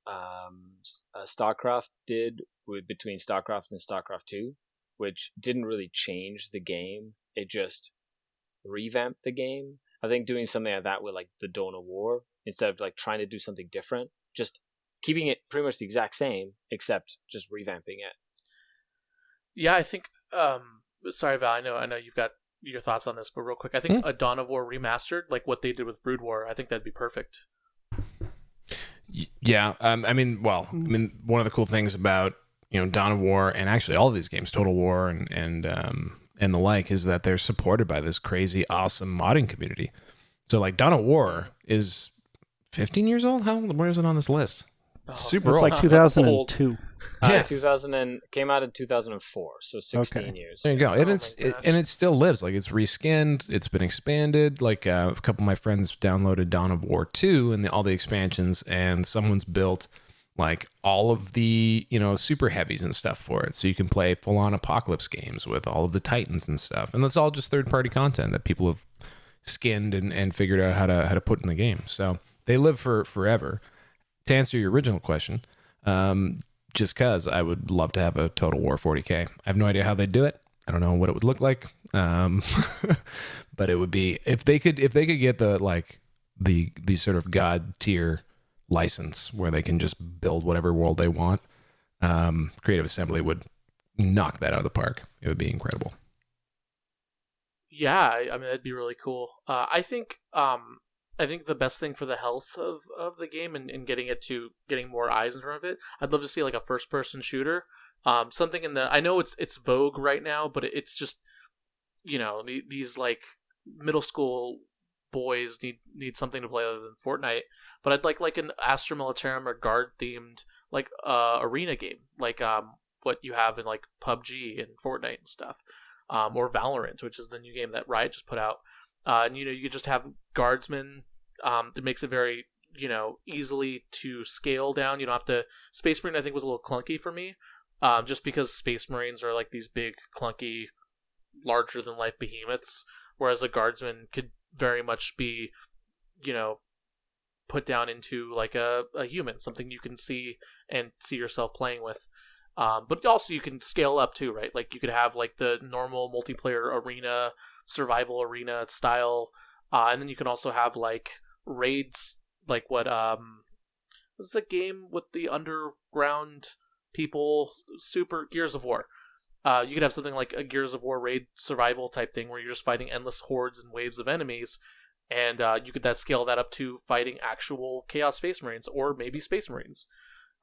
um, uh, StarCraft did with between StarCraft and StarCraft Two, which didn't really change the game. It just revamped the game. I think doing something like that with like the Dawn of War instead of like trying to do something different, just keeping it pretty much the exact same except just revamping it. yeah. I think. Um, sorry, Val. I know. I know you've got your thoughts on this, but real quick, I think a Dawn of War remastered, like what they did with Brood War, I think that'd be perfect. Yeah, um, I mean, well, I mean, one of the cool things about you know Dawn of War and actually all of these games, Total War and and um, and the like, is that they're supported by this crazy, awesome modding community. So like Dawn of War is 15 years old. How where is it on this list? Oh, Super It's old. like 2002. Uh, Yeah. 2000 and came out in 2004, so 16 Okay. years. There you go. And Oh it's it, and it still lives. Like it's reskinned. It's been expanded. Like uh, a couple of my friends downloaded Dawn of War two and the, all the expansions, and someone's built like all of the you know super heavies and stuff for it, so you can play full on apocalypse games with all of the titans and stuff. And that's all just third party content that people have skinned and, and figured out how to how to put in the game. So they live for forever. To answer your original question, um, just cause I would love to have a Total War 40k. I have no idea how they'd do it. I don't know what it would look like. Um, but it would be if they could if they could get the like the the sort of god tier license where they can just build whatever world they want. Um, Creative Assembly would knock that out of the park. It would be incredible. Yeah, I mean that'd be really cool. Uh, I think um, I think the best thing for the health of, of the game and, and getting it to getting more eyes in front of it, I'd love to see like a first person shooter. Um, something in the I know it's it's vogue right now, but it's just you know the, these like middle school boys need need something to play other than Fortnite. But I'd like like an Astra Militarum or guard themed like uh, arena game, like um what you have in like PUBG and Fortnite and stuff um, or Valorant, which is the new game that Riot just put out. Uh, and you know, you could just have guardsmen. Um, it makes it very you know easily to scale down. You don't have to. Space Marine, I think, was a little clunky for me, um, just because Space Marines are like these big, clunky, larger than life behemoths, whereas a guardsman could very much be, you know, put down into like a, a human, something you can see and see yourself playing with. Um, but also you can scale up too, right? Like you could have like the normal multiplayer arena, survival arena style, uh, and then you can also have like raids, like what um, was the game with the underground people? Super Gears of War. Uh, you could have something like a Gears of War raid survival type thing where you're just fighting endless hordes and waves of enemies, and uh, you could that scale that up to fighting actual Chaos Space Marines or maybe Space Marines.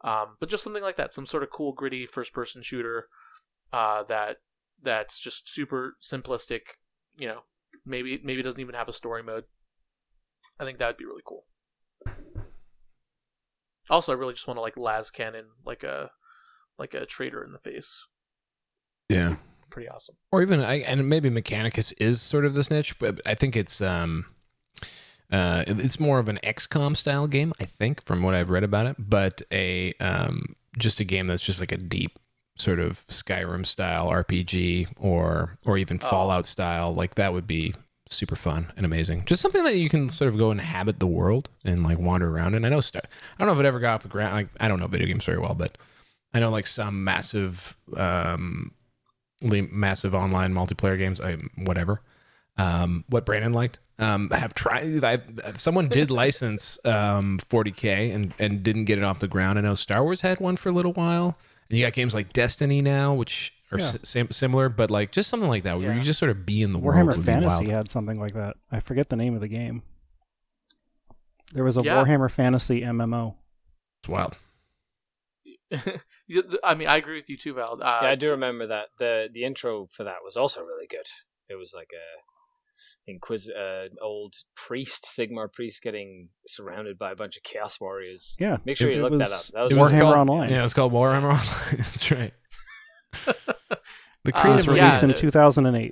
Um, but just something like that, some sort of cool, gritty first-person shooter. uh, that that's just super simplistic. You know, maybe maybe doesn't even have a story mode. I think that would be really cool. Also, I really just want to like las cannon like a like a traitor in the face. Yeah. Pretty awesome. Or even I and maybe Mechanicus is sort of this niche, but I think it's um uh it's more of an XCOM style game, I think, from what I've read about it, but a um just a game that's just like a deep sort of Skyrim style RPG or or even Oh. Fallout style, like that would be super fun and amazing. Just something that you can sort of go inhabit the world and like wander around. And I know I don't know if it ever got off the ground. Like I don't know video games very well, but I know like some massive um le- massive online multiplayer games, I whatever. Um, what Brandon liked. Um, have tried. I, someone did license um 40k and and didn't get it off the ground. I know Star Wars had one for a little while, and you got games like Destiny now, which are Yeah. s- sim- similar, but like just something like that where Yeah. you just sort of be in the world. Warhammer Fantasy had something like that. I forget the name of the game. There was a Yeah. Warhammer Fantasy MMO. It's wild. I mean, I agree with you too, Val. Uh, yeah, I do remember that. the The intro for that was also really good. It was like a inquis uh, old priest, Sigmar priest, getting surrounded by a bunch of chaos warriors. Yeah, Make sure it- you it look that up. That was It was Warhammer called- Online. Yeah, it's called Warhammer Online. That's right. The Uh, It creative was yeah, released in 2008.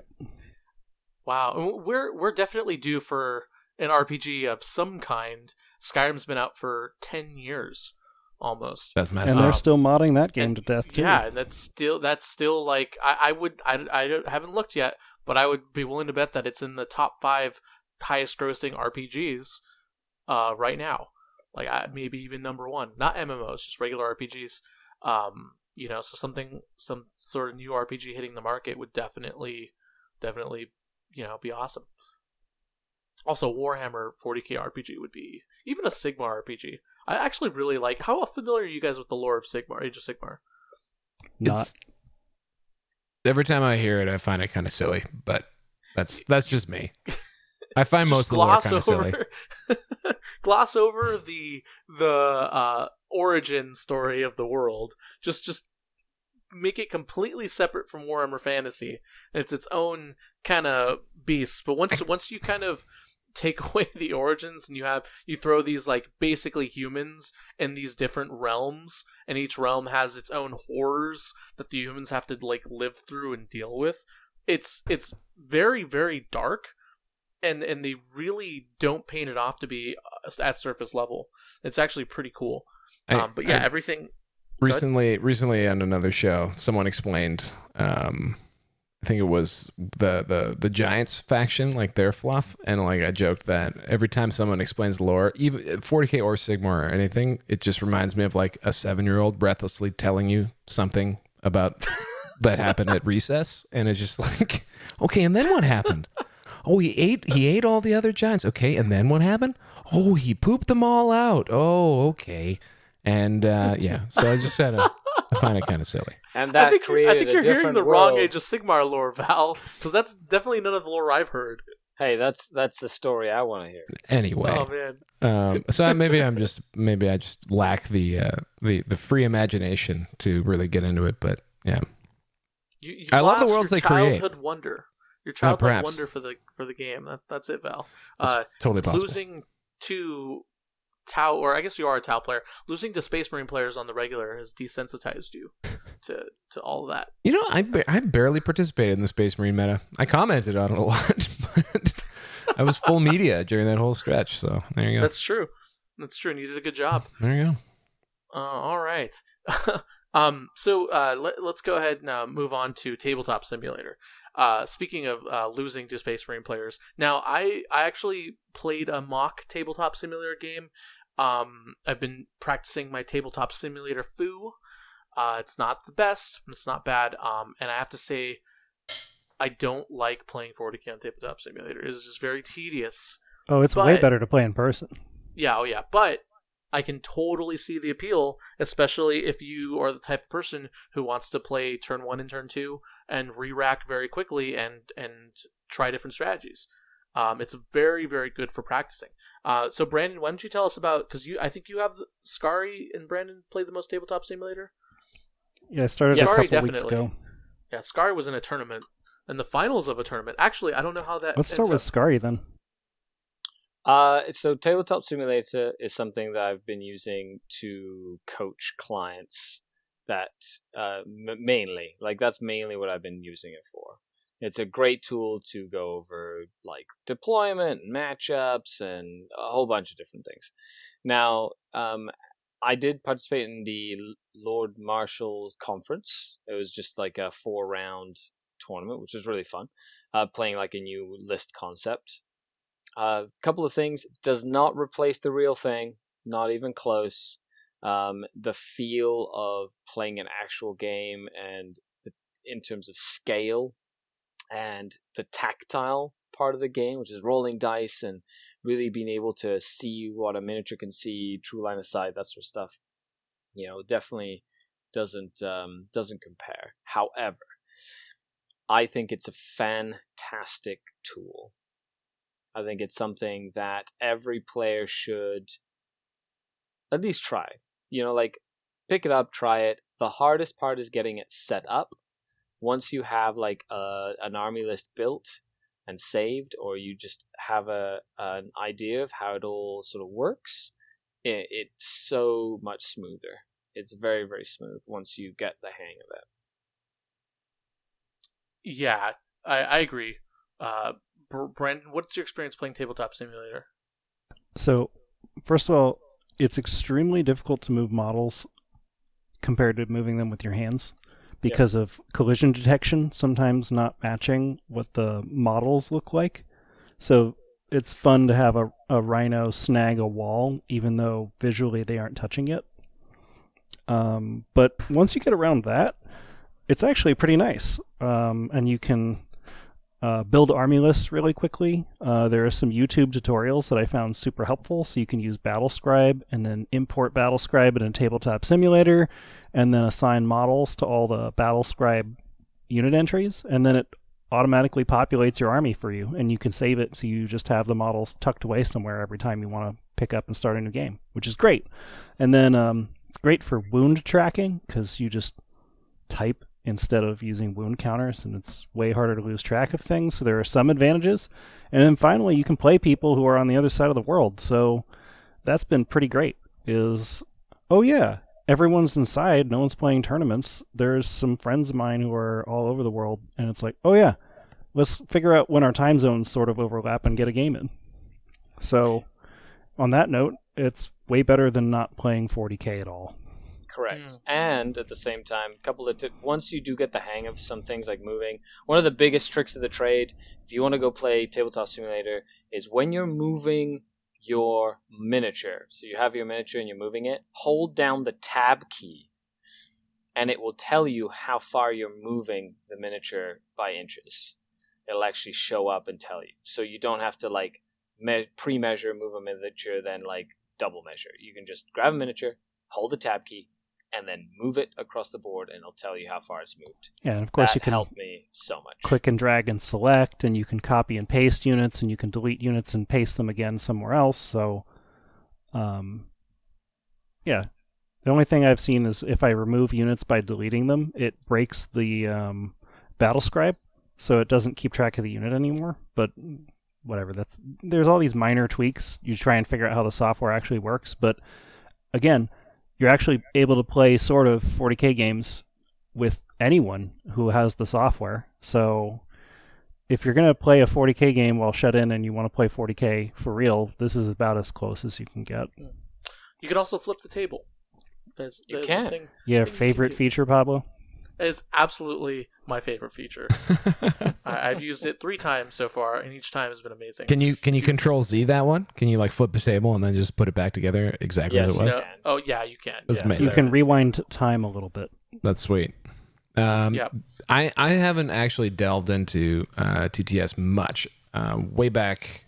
Wow, we're we're definitely due for an RPG of some kind. Skyrim's been out for ten years, almost. That's And massive. they're Um, still modding that game and- to death too. Yeah, and that's still that's still like I, I would I, I haven't looked yet, but I would be willing to bet that it's in the top five highest grossing RPGs uh, right now. Like I, maybe even number one, not MMOs, just regular RPGs. Um, you know, so something some sort of new RPG hitting the market would definitely definitely you know be awesome. Also, Warhammer 40k RPG would be even a Sigmar RPG. I actually really like. How familiar are you guys with the lore of Sigmar, Age of Sigmar? Not It's- every time I hear it, I find it kind of silly, but that's that's just me. I find most of the lore kind of silly. gloss over the the uh, origin story of the world. Just just make it completely separate from Warhammer Fantasy. It's its own kind of beast. But once once you kind of take away the origins and you have you throw these like basically humans in these different realms and each realm has its own horrors that the humans have to like live through and deal with it's it's very very dark and and they really don't paint it off to be uh, at surface level it's actually pretty cool um, but yeah I- everything recently recently on another show someone explained um i think it was the the the giants faction like their fluff. And like i joked that every time someone explains lore even 40k or Sigmar or anything it just reminds me of like a seven year old breathlessly telling you something about that happened at recess. And it's just like okay and then what happened? Oh he ate he ate all the other giants. Okay and then what happened? Oh he pooped them all out. Oh okay and uh, yeah, so I just said uh, I find it kind of silly. And that I think, created I think you're hearing different the wrong. Age of Sigmar lore, Val, because that's definitely none of the lore I've heard. Hey, that's that's the story I want to hear. Anyway, Oh man, um, so maybe I'm just maybe I just lack the uh, the the free imagination to really get into it. But yeah, you, you I love the worlds your they create. Childhood wonder, your childhood perhaps. wonder for the for the game. That, that's it, Val. that's Uh, totally possible. losing to Tau, or I guess you are a Tau player. Losing to Space Marine players on the regular has desensitized you to to all of that. You know, I ba- I barely participated in the Space Marine meta. I commented on it a lot, but I was full media during that whole stretch. So there you go. That's true. That's true, and you did a good job. there you go. Uh, all right. um, so uh, let, us go ahead and uh, move on to Tabletop Simulator. Uh, speaking of uh, losing to Space Marine players, now I I actually played a mock Tabletop Simulator game. Um, I've been practicing my Tabletop Simulator foo. Uh, it's not the best, it's not bad. Um, and I have to say, I don't like playing 40k on Tabletop Simulator. It's just very tedious. Oh, it's way better to play in person. Yeah, oh yeah, but I can totally see the appeal, especially if you are the type of person who wants to play turn one and turn two and re-rack very quickly and and try different strategies. Um, it's very very good for practicing. Uh, so Brandon, why don't you tell us about because you I think you have the, Scary and Brandon play the most tabletop simulator. Yeah, I started Yeah. a Sorry, couple weeks ago. Yeah, Scary was in a tournament, and the finals of a tournament. Actually, I don't know how that. Let's start with up. Scary then. Uh, so Tabletop Simulator is something that I've been using to coach clients. That uh, m- mainly, like that's mainly what I've been using it for. It's a great tool to go over like deployment, and matchups, and a whole bunch of different things. Now, um, I did participate in the Lord Marshal's conference. It was just like a four round tournament, which was really fun. Uh, playing like a new list concept. A uh, couple of things does not replace the real thing, not even close. Um, the feel of playing an actual game and the, in terms of scale and the tactile part of the game, which is rolling dice and really being able to see what a miniature can see, true line of sight, that sort of stuff. You know, definitely doesn't um, doesn't compare. However, I think it's a fantastic tool. I think it's something that every player should at least try. You know, like pick it up, try it. The hardest part is getting it set up. Once you have like a, an army list built and saved, or you just have a an idea of how it all sort of works, it, it's so much smoother. It's very very smooth once you get the hang of it. Yeah, I, I agree. Uh, Br- Brandon, what's your experience playing Tabletop Simulator? So, first of all, it's extremely difficult to move models compared to moving them with your hands because of collision detection sometimes not matching what the models look like. So, it's fun to have a, a rhino snag a wall even though visually they aren't touching it. Um, but once you get around that, it's actually pretty nice. Um, and you can uh, build army lists really quickly. Uh, there are some YouTube tutorials that I found super helpful. So you can use BattleScribe and then import BattleScribe in a tabletop simulator, and then assign models to all the BattleScribe unit entries, and then it automatically populates your army for you, and you can save it so you just have the models tucked away somewhere every time you want to pick up and start a new game, which is great. And then um, it's great for wound tracking because you just type instead of using wound counters, and it's way harder to lose track of things. So there are some advantages. And then finally, you can play people who are on the other side of the world. So that's been pretty great. Is oh yeah, everyone's inside. No one's playing tournaments. There's some friends of mine who are all over the world, and it's like oh yeah, let's figure out when our time zones sort of overlap and get a game in. So on that note, it's way better than not playing 40k at all. Correct. Mm. And at the same time, a couple of tips. Once you do get the hang of some things like moving, one of the biggest tricks of the trade, if you want to go play Tabletop Simulator, is when you're moving your miniature. So you have your miniature and you're moving it, hold down the tab key, and it will tell you how far you're moving the miniature by inches. It'll actually show up and tell you. So you don't have to like me- pre-measure, move a miniature, then like double measure. You can just grab a miniature, hold the tab key, and then move it across the board, and it'll tell you how far it's moved. Yeah, and of course that you can help me so much. click and drag and select, and you can copy and paste units, and you can delete units and paste them again somewhere else. So, um, yeah. The only thing I've seen is if I remove units by deleting them, it breaks the um, battle scribe, so it doesn't keep track of the unit anymore. But whatever, that's there's all these minor tweaks. You try and figure out how the software actually works, but again, you're actually able to play sort of 40k games with anyone who has the software. So if you're going to play a 40k game while shut in and you want to play 40k for real, this is about as close as you can get. You can also flip the table. There's, You can. A thing. Your Thing you can favorite feature, Pablo? It's absolutely my favorite feature. I, I've used it three times so far, and each time has been amazing. Can you can you control Z that one? Can you like flip the table and then just put it back together exactly Yes, as it was? No. Oh yeah, you can. That's yeah. amazing. You can rewind time a little bit. That's sweet. Um, Yep. I I haven't actually delved into uh, TTS much. Uh, way back,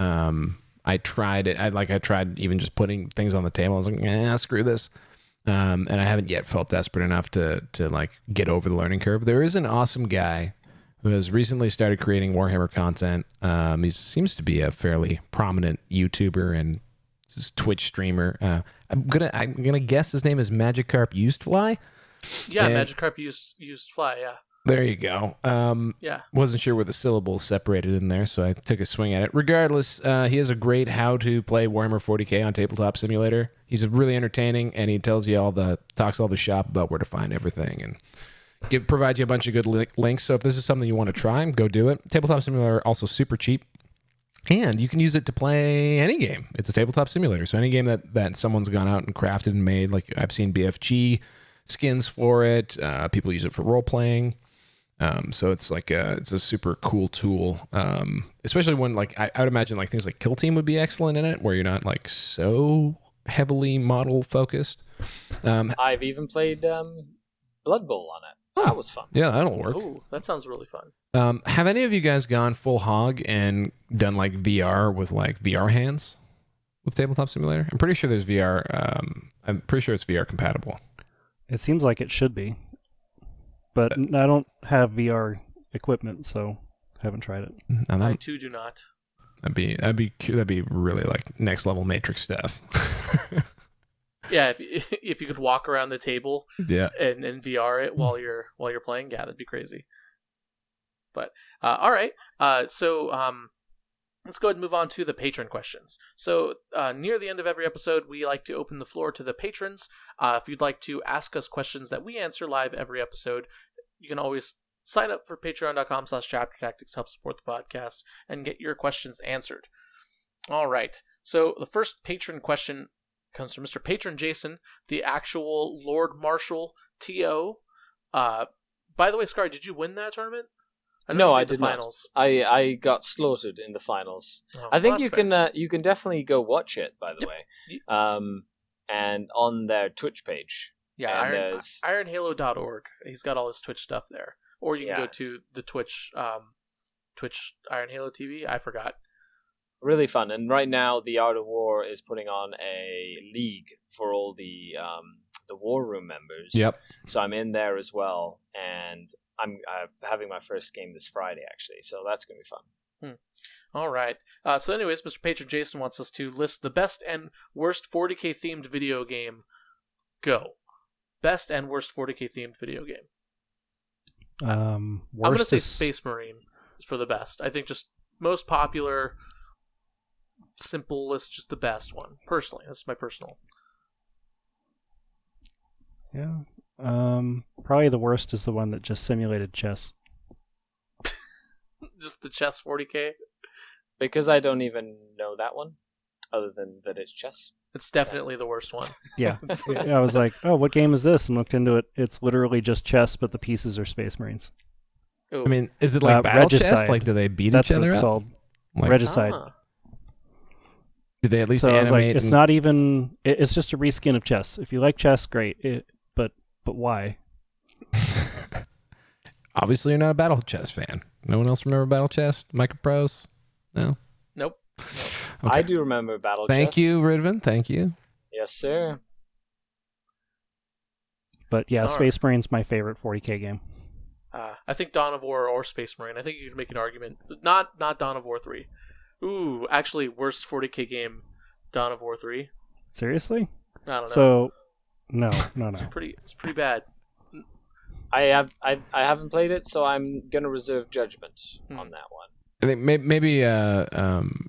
um, I tried it. I like I tried even just putting things on the table. I was like, eh, screw this. Um, and I haven't yet felt desperate enough to to like get over the learning curve. There is an awesome guy who has recently started creating Warhammer content. Um, he seems to be a fairly prominent YouTuber and Twitch streamer. Uh, I'm gonna I'm gonna guess his name is Magikarp Used Fly. Yeah, And- Magikarp used used fly. Yeah. There you go. Um, Yeah. wasn't sure where the syllables separated in there, so I took a swing at it. Regardless, uh, he has a great how to play Warhammer 40k on Tabletop Simulator. He's really entertaining, and he tells you all the talks all the shop about where to find everything, and give provides you a bunch of good li- links. So if this is something you want to try, go do it. Tabletop Simulator also super cheap. And you can use it to play any game. It's a tabletop simulator. So any game that, that someone's gone out and crafted and made, like I've seen BFG skins for it. Uh, people use it for role playing. Um, so it's like a, it's a super cool tool. Um, especially when like I, I would imagine like things like Kill Team would be excellent in it, where you're not like so heavily model focused. Um, I've even played um, Blood Bowl on it. Oh. That was fun. yeah, that'll work. Ooh, that sounds really fun. Um, have any of you guys gone full hog and done like VR with like VR hands with Tabletop Simulator? I'm pretty sure there's VR. Um, I'm pretty sure it's VR compatible. It seems like it should be, but I don't have VR equipment, so haven't tried it. And I that, too do not. that'd be that'd be that'd be really like next level Matrix stuff. Yeah, if, if you could walk around the table yeah. and, and VR it while you're while you're playing, yeah, that'd be crazy. But uh, all right, uh, so um, let's go ahead and move on to the patron questions. So uh, near the end of every episode, we like to open the floor to the patrons. Uh, if you'd like to ask us questions that we answer live every episode, you can always sign up for patreon.com slash chapter tactics to help support the podcast and get your questions answered. All right. So the first patron question comes from Mr. Patron Jason, the actual Lord Marshal TO. Uh, by the way, Scar, did you win that tournament? Know No, I made the did not. finals. I, I got slaughtered in the finals. Oh, I think well, you fair. can uh, you can definitely go watch it by the Yep. way, um, and on their Twitch page. Yeah, and Iron, there's- ironhalo.org. He's got all his Twitch stuff there. Or you can Yeah. go to the Twitch, um, Twitch Iron Halo TV. I forgot. Really fun, and right now the Art of War is putting on a league for all the um, the War Room members. Yep. So I'm in there as well, and I'm uh, having my first game this Friday actually. So that's gonna be fun. All right. Uh, so, anyways, Mr. Patron Jason wants us to list the best and worst 40k themed video game. Go. Best and worst 40k themed video game. Um, I'm going to say is- Space Marine is for the best. I think just most popular, simplest, just the best one. Personally, that's my personal. Yeah. Um, probably the worst is the one that just simulated chess. Just the chess 40k. Because I don't even know that one, other than that it's chess. It's definitely the worst one. Yeah. I was like, oh, what game is this? And looked into it. It's literally just chess, but the pieces are Space Marines. Ooh. I mean, is it like Uh, battle chess? Like, do they beat That's each what it's up? called. Like, Regicide. Ah. do they at least So I was animate? like, it's and- not even. It, it's just a reskin of chess. If you like chess, great. It, but but why? Obviously, you're not a battle chess fan. No one else remember battle chess? Microprose? No. Nope. Okay. I do remember Battle Thank Chess. you, Ridvan. Thank you. Yes, sir. But yeah, All right. Space Marine's my favorite 40k game. Uh, I think Dawn of War or Space Marine. I think you could make an argument. Not not Dawn of War three. Ooh, actually, worst 40k game, Dawn of War three. Seriously? I don't know. So, no, no, no. it's pretty. It's pretty bad. I have I, I haven't played it, so I'm gonna reserve judgment Hmm. on that one. I think may- maybe, uh, um,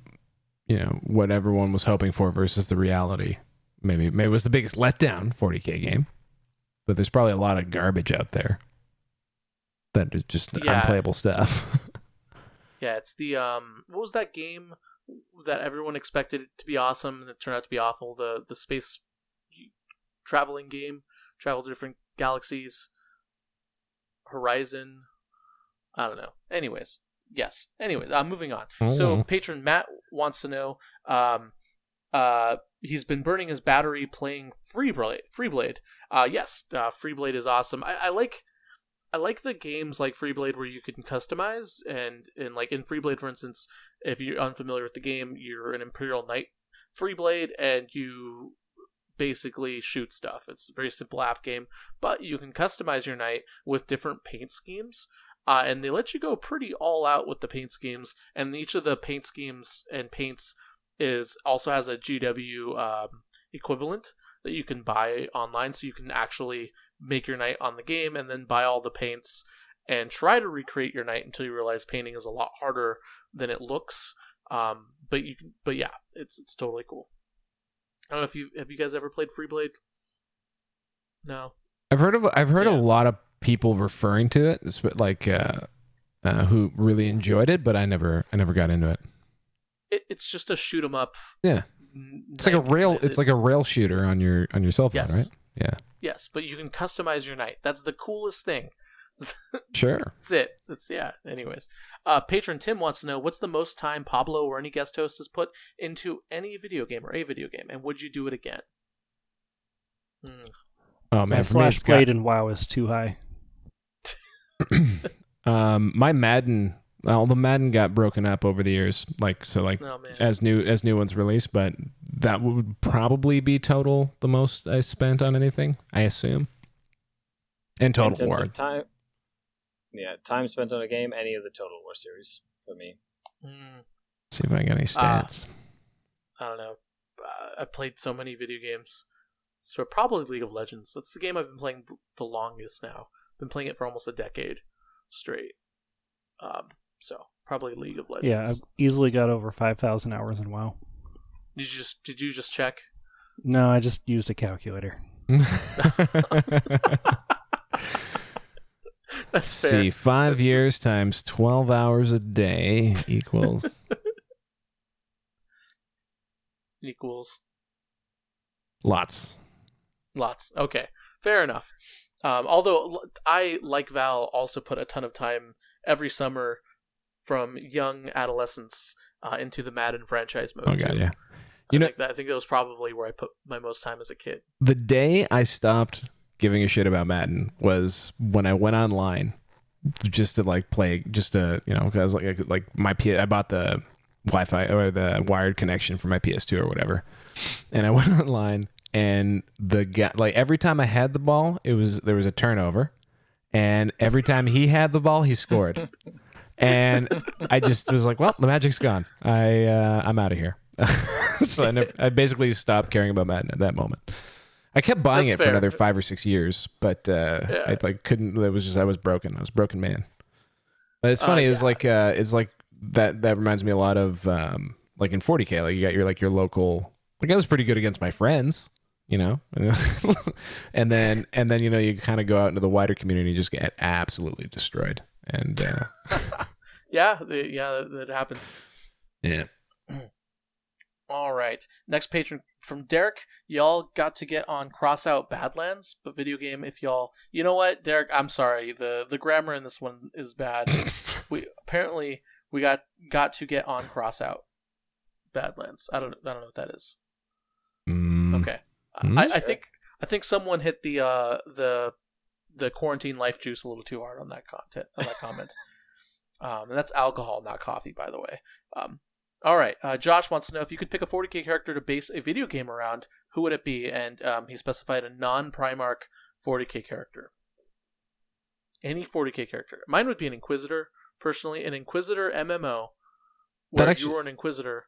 you know, what everyone was hoping for versus the reality. Maybe, maybe it was the biggest letdown 40k game. But there's probably a lot of garbage out there that is just Yeah. unplayable stuff. Yeah, it's the um. What was that game that everyone expected it to be awesome and it turned out to be awful? The the space traveling game, travel to different galaxies. Horizon. I don't know. Anyways, yes. Anyway, uh, moving on. So Mhm. patron Matt wants to know. Um, uh, he's been burning his battery playing Freeblade. Freeblade. Uh, yes, uh, Freeblade is awesome. I, I like. I like the games like Freeblade where you can customize and and like in Freeblade, for instance, if you're unfamiliar with the game, you're an Imperial Knight Freeblade and you basically shoot stuff. It's a very simple app game, but you can customize your knight with different paint schemes. Uh, and they let you go pretty all out with the paint schemes, and each of the paint schemes and paints is also has a GW um, equivalent that you can buy online, so you can actually make your knight on the game and then buy all the paints and try to recreate your night until you realize painting is a lot harder than it looks. Um, but you can, but yeah, it's it's totally cool. I don't know if you have you guys ever played Freeblade. No. I've heard of I've heard Yeah. a lot of people referring to it, it's like uh, uh, who really enjoyed it, but I never I never got into it. It, it's just a shoot 'em up. Yeah. It's like a rail. It's, like a rail shooter on your on your cell phone, Yes. right? Yeah, yes, but you can customize your knight. That's the coolest thing. Sure. That's it. That's yeah. Anyways, uh, patron Tim wants to know what's the most time Pablo or any guest host has put into any video game or a video game, and would you do it again? Hmm. Oh My man, for me, slash it's got- in WoW is too high. um, my Madden. Well, the Madden got broken up over the years, like so, like Oh man. as new as new ones released. But that would probably be total the most I spent on anything. I assume. And In Total terms War. of time, yeah, time spent on a game, any of the Total War series for me. Hmm. see if I got any Ah. stats. I don't know. Uh, I've played so many video games. So probably League of Legends. That's the game I've been playing the longest now. Been playing it for almost a decade straight. Um, so probably League of Legends. Yeah, I've easily got over 5,000 hours in WoW. Did you just did you just check? No, I just used a calculator. That's fair. see, five That's- years times twelve hours a day equals Equals lots. lots. Okay, fair enough. Um, although I, like Val, also put a ton of time every summer from young adolescence uh, into the Madden franchise mode. Oh god, yeah. I You know- think that, I think that was probably where I put my most time as a kid. The day I stopped giving a shit about Madden was when I went online just to like play, just to you know, because like i like my P, I bought the Wi-Fi or the wired connection for my PS2 or whatever, and I went online and the guy like every time I had the ball, it was there was a turnover, and every time he had the ball, he scored. and I just was like, well, the magic's gone. I uh, I'm out of here. so I, never, I basically stopped caring about Madden at that moment. I kept buying That's it for another five or six years, but uh, Yeah. I like couldn't. It was just I was broken. I was a broken man. But it's Uh, funny. It's like uh, it's like that. That reminds me a lot of um, like in 40k. Like you got your like your local. Like I was pretty good against my friends, you know, and then and then you know you kind of go out into the wider community and just get absolutely destroyed. And uh, Yeah, the, yeah, that, that happens. yeah, All right. Next patron from Derek. Y'all got to get on Cross Out Badlands, but video game. If y'all, you know what, Derek, I'm sorry. the The grammar in this one is bad. we apparently we got got to get on Cross Out Badlands. I don't I don't know what that is. Mm, Okay. Hmm? I, I think I think someone hit the uh the the quarantine life juice a little too hard on that content on that comment. Um, and that's alcohol, not coffee, by the way. Um, all right. Uh, Josh wants to know if you could pick a 40k character to base a video game around, who would it be? And um, he specified a non-Primarch 40k character. Any 40k character. Mine would be an Inquisitor, personally, an Inquisitor MMO, where actually- you were an Inquisitor,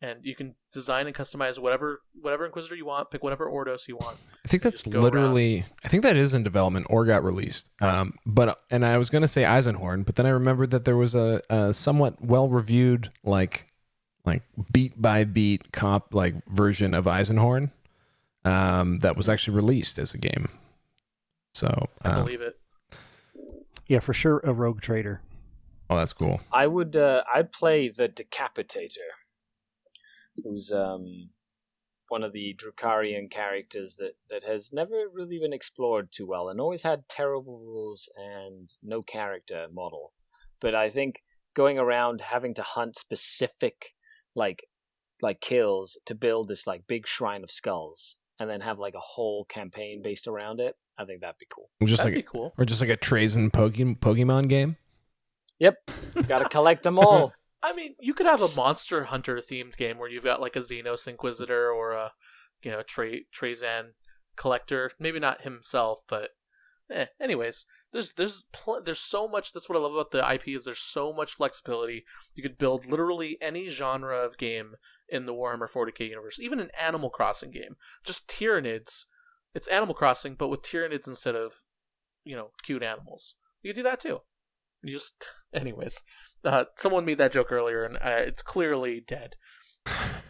and you can design and customize whatever whatever Inquisitor you want, pick whatever Ordos you want. I think that's literally. I think that is in development or got released. Um, but and I was gonna say Eisenhorn, but then I remembered that there was a, a somewhat well reviewed like like beat by beat comp like version of Eisenhorn um, that was actually released as a game. So I uh, believe it. Yeah, for sure, a rogue trader. oh, that's cool. I would uh, I'd play the Decapitator, who's um one of the Drukarian characters that, that has never really been explored too well and always had terrible rules and no character model. But I think going around having to hunt specific like like kills to build this like big shrine of skulls and then have like a whole campaign based around it, I think that'd be cool. Just That'd like be cool. or just like a Trazyn Poke- Pokemon game. Yep. Gotta collect them all. I mean, you could have a Monster Hunter themed game where you've got like a Xenos Inquisitor or a you know Tre Trazyn collector. Maybe not himself, but eh. anyways, there's there's pl- there's so much. That's what I love about the IP is there's so much flexibility. You could build literally any genre of game in the Warhammer 40k universe, even an Animal Crossing game. Just Tyranids. It's Animal Crossing, but with Tyranids instead of you know cute animals. You could do that too. You just, anyways. Uh, someone made that joke earlier, and uh, it's clearly dead.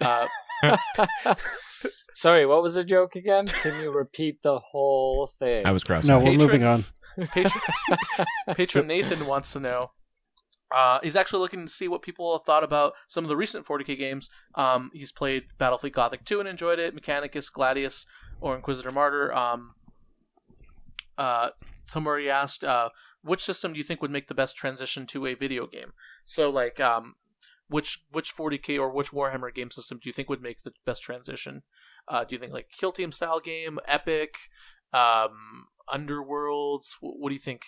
Uh, Sorry, what was the joke again? Can you repeat the whole thing? I was cross. No, we're Patron- moving on. patron, patron Nathan wants to know. Uh, he's actually looking to see what people have thought about some of the recent 40k games. Um, he's played Battlefleet Gothic 2 and enjoyed it, Mechanicus, Gladius, or Inquisitor Martyr. Um, uh, somebody asked, uh, which system do you think would make the best transition to a video game? So, like, um, which which 40k or which Warhammer game system do you think would make the best transition? Uh, do you think like Kill Team style game, Epic, um, Underworlds? Wh- What do you think?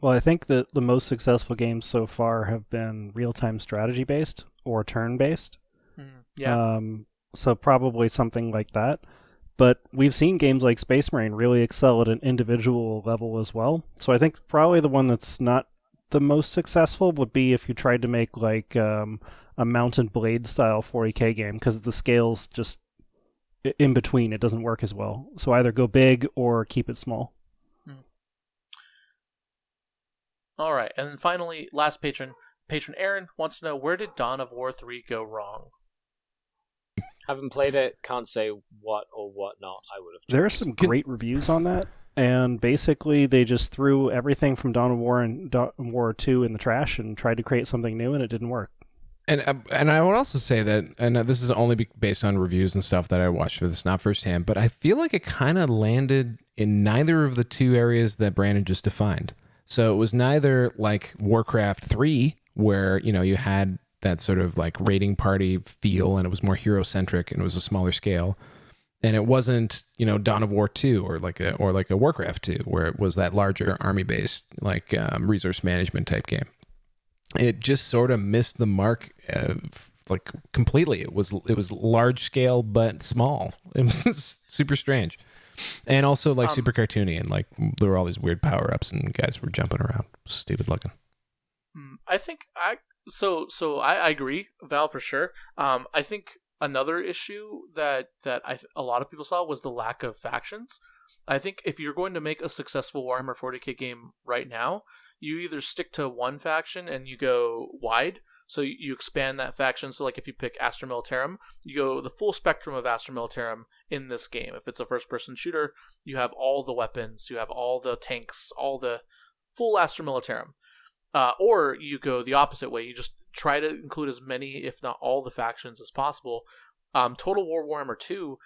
Well, I think that the most successful games so far have been real-time strategy based or turn-based. Yeah, Um, so probably something like that. But we've seen games like Space Marine really excel at an individual level as well. So I think probably the one that's not the most successful would be if you tried to make like um, a Mount & Blade style 40k game because the scales just in between it doesn't work as well. So either go big or keep it small. Hmm. All right, and then finally, last patron, patron Aaron wants to know where did Dawn of War three go wrong? Haven't played it, can't say what or what not I would have There are some great reviews on that, and basically they just threw everything from Dawn of War and Dawn of War 2 in the trash and tried to create something new, and it didn't work. And uh, and I would also say that, and uh, this is only based on reviews and stuff that I watched for this, not firsthand, but I feel like it kind of landed in neither of the two areas that Brandon just defined. So it was neither like Warcraft three, where you know you had that sort of like raiding party feel, and it was more hero centric, and it was a smaller scale, and it wasn't you know Dawn of War two or like a or like a Warcraft two, where it was that larger army based like um, resource management type game it just sort of missed the mark uh, like completely. It was it was large scale but small. It was super strange. And also like Um, super cartoony and like there were all these weird power-ups and guys were jumping around. Stupid looking. Hmm, I think I so so I, I agree, Val for sure. Um, I think another issue that that I, a lot of people saw was the lack of factions. I think if you're going to make a successful Warhammer 40k game right now, you either stick to one faction and you go wide, so you, expand that faction. So like if you pick Astra Militarum, you go the full spectrum of Astra Militarum in this game. If it's a first-person shooter, you have all the weapons, you have all the tanks, all the full Astra Militarum. Uh, or you go the opposite way. You just try to include as many, if not all, the factions as possible. Um, Total War Warhammer 2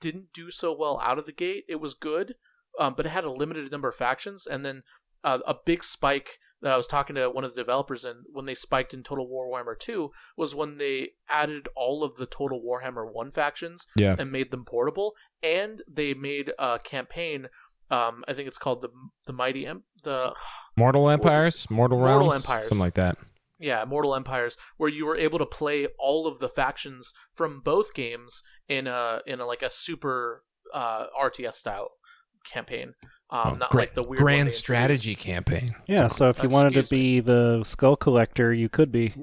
didn't do so well out of the gate. It was good, um, but it had a limited number of factions. And then uh, a big spike that I was talking to one of the developers in when they spiked in Total War Warhammer 2 was when they added all of the Total Warhammer 1 factions yeah and made them portable. And they made a campaign. Um, I think it's called the the Mighty Em- the mortal empires mortal Mortal Empires. something like that yeah, Mortal Empires, where you were able to play all of the factions from both games in a in a like a super uh, RTS style campaign. Um, Oh, not gra- like the weird grand strategy introduced. campaign Yeah, so if you wanted to Excuse me. be the skull collector, you could be.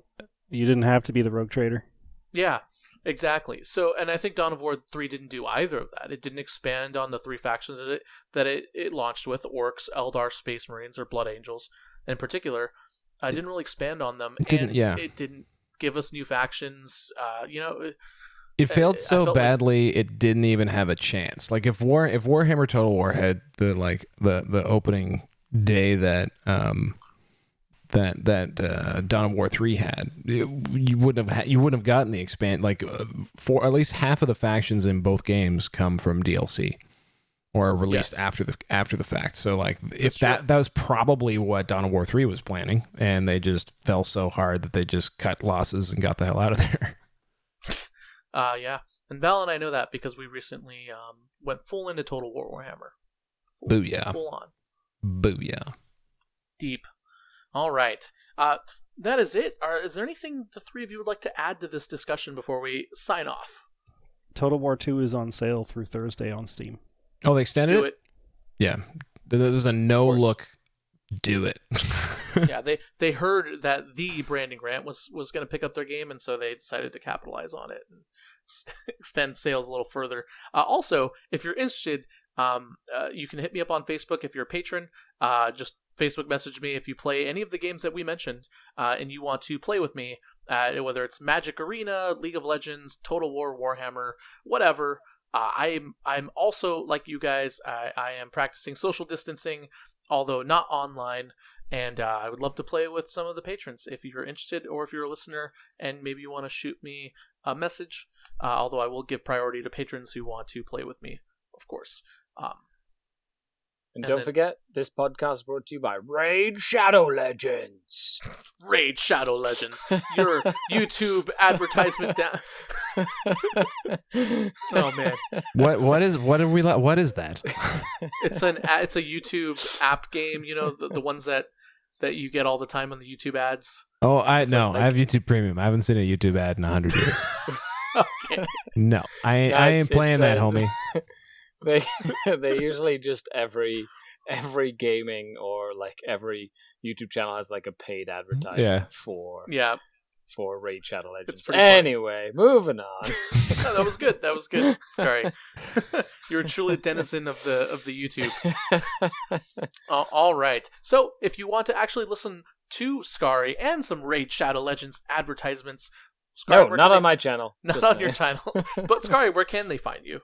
You didn't have to be the rogue trader. Yeah, exactly. So, and I think Dawn of War three didn't do either of that. It didn't expand on the three factions that it that it, it launched with: Orks, Eldar, Space Marines, or Blood Angels, in particular. I didn't really expand on them. It didn't- and yeah. It didn't give us new factions. Uh, you know, It failed I so felt like- badly it didn't even have a chance. Like if War if Warhammer Total War had the like the the opening day that um that that uh, Dawn of War three had, it- you wouldn't have ha- you wouldn't have gotten the expand like uh, for at least half of the factions in both games come from DLC or released Yes. after the after the fact. So like if That's that true. that was probably what Dawn of War three was planning, and they just fell so hard that they just cut losses and got the hell out of there. Uh, yeah. And Val and I know that because we recently um, went full into Total War Warhammer. Full, Booyah. Full on. Booyah. Deep. All right. Uh, that is it. Are, is there anything the three of you would like to add to this discussion before we sign off? Total War 2 is on sale through Thursday on Steam. Oh, they extended Do it? it. Yeah. There's a no look. Do it. yeah, they they heard that the Brandon Grant was was going to pick up their game, and so they decided to capitalize on it and s- extend sales a little further. Uh, also, if you're interested, Um, uh, you can hit me up on Facebook if you're a patron. Uh, just Facebook message me if you play any of the games that we mentioned uh, and you want to play with me, uh, whether it's Magic Arena, League of Legends, Total War, Warhammer, whatever. Uh, I'm I'm also like you guys. I, I am practicing social distancing, although not online. And uh, I would love to play with some of the patrons if you're interested, or if you're a listener and maybe you want to shoot me a message. Uh, although I will give priority to patrons who want to play with me, of course. Um, And, And don't then- forget, this podcast is brought to you by Raid Shadow Legends. Raid Shadow Legends, your YouTube advertisement down. oh man, What what is what are we li- what is that? it's an a- it's a YouTube app game. You know the, the ones that that you get all the time on the YouTube ads. Oh, I It's no, like- I have YouTube Premium. I haven't seen a YouTube ad in a hundred years. Okay, no, I No, I ain't playing that, homie. They they usually just every every gaming or like every YouTube channel has like a paid advertisement Yeah. for yeah, for Raid Shadow Legends. pretty funny. Anyway, moving on. No, that was good. That was good. Sorry, you're truly a denizen of the of the YouTube. Uh, all right. So, if you want to actually listen to Scary and some Raid Shadow Legends advertisements, Scary, no, not on they- my channel. not just on your channel. But Scary, where can they find you?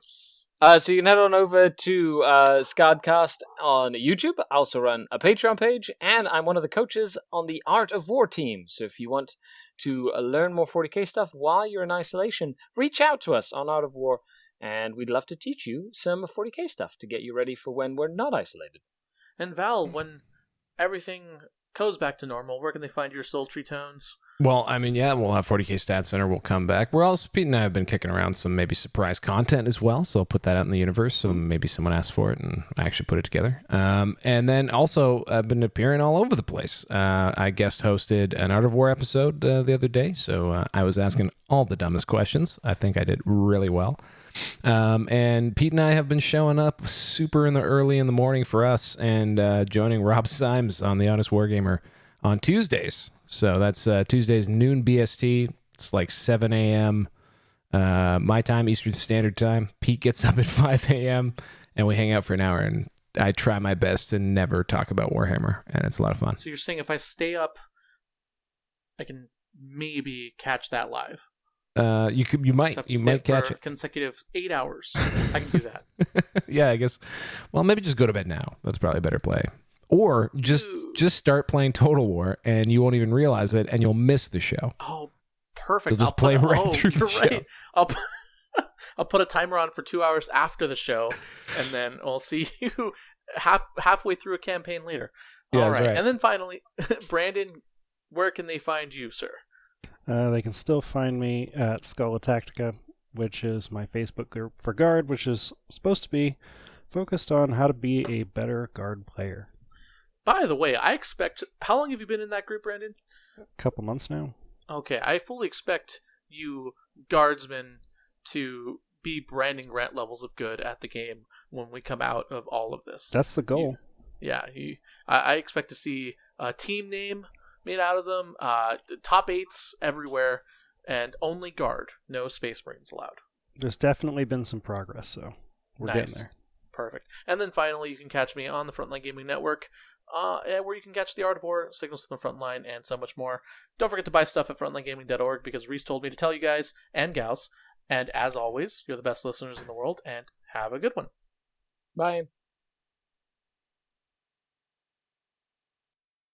Uh, so you can head on over to uh, Scodcast on YouTube. I also run a Patreon page, and I'm one of the coaches on the Art of War team. So if you want to uh, learn more 40k stuff while you're in isolation, reach out to us on Art of War, and we'd love to teach you some 40k stuff to get you ready for when we're not isolated. And Val, when everything goes back to normal, where can they find your sultry tones? Well, I mean, yeah, we'll have 40k Stat Center. We'll come back. We're also Pete and I have been kicking around some maybe surprise content as well. So I'll put that out in the universe. So maybe someone asked for it and I actually put it together. Um, and then also I've been appearing all over the place. Uh, I guest hosted an Art of War episode uh, the other day. So uh, I was asking all the dumbest questions. I think I did really well. Um, and Pete and I have been showing up super in the early in the morning for us and uh, joining Rob Symes on the Honest Wargamer on Tuesdays. So that's uh, Tuesdays noon BST. It's like 7 a.m. Uh, my time, Eastern Standard Time. Pete gets up at 5 a.m. and we hang out for an hour. And I try my best to never talk about Warhammer, and it's a lot of fun. So you're saying if I stay up, I can maybe catch that live. Uh, you could, you might, Just have to you might catch it. consecutive eight hours. I can do that. yeah, I guess. Well, maybe just go to bed now. That's probably a better play. Or just Ooh. just start playing Total War, and you won't even realize it, and you'll miss the show. Oh, perfect. You'll just I'll put, play right oh, through the you're show. I'll put, I'll put a timer on for two hours after the show, and then we'll see you half halfway through a campaign later. Yeah, All that's right. right. and then finally, Brandon, where can they find you, sir? Uh, they can still find me at Skull Tactica, which is my Facebook group for Guard, which is supposed to be focused on how to be a better Guard player. By the way, I expect. How long have you been in that group, Brandon? A couple months now. Okay, I fully expect you guardsmen to be Brandon Grant levels of good at the game when we come out of all of this. That's the goal. Yeah, he, I, I expect to see a team name made out of them, uh, top eights everywhere, and only guard, no Space Marines allowed. There's definitely been some progress, so we're Nice. getting there. Perfect. And then finally, you can catch me on the Frontline Gaming Network, uh, where you can catch the Art of War, Signals from the Frontline, and so much more. Don't forget to buy stuff at frontlinegaming.org because Reese told me to tell you guys and gals. And as always, you're the best listeners in the world, and have a good one. Bye.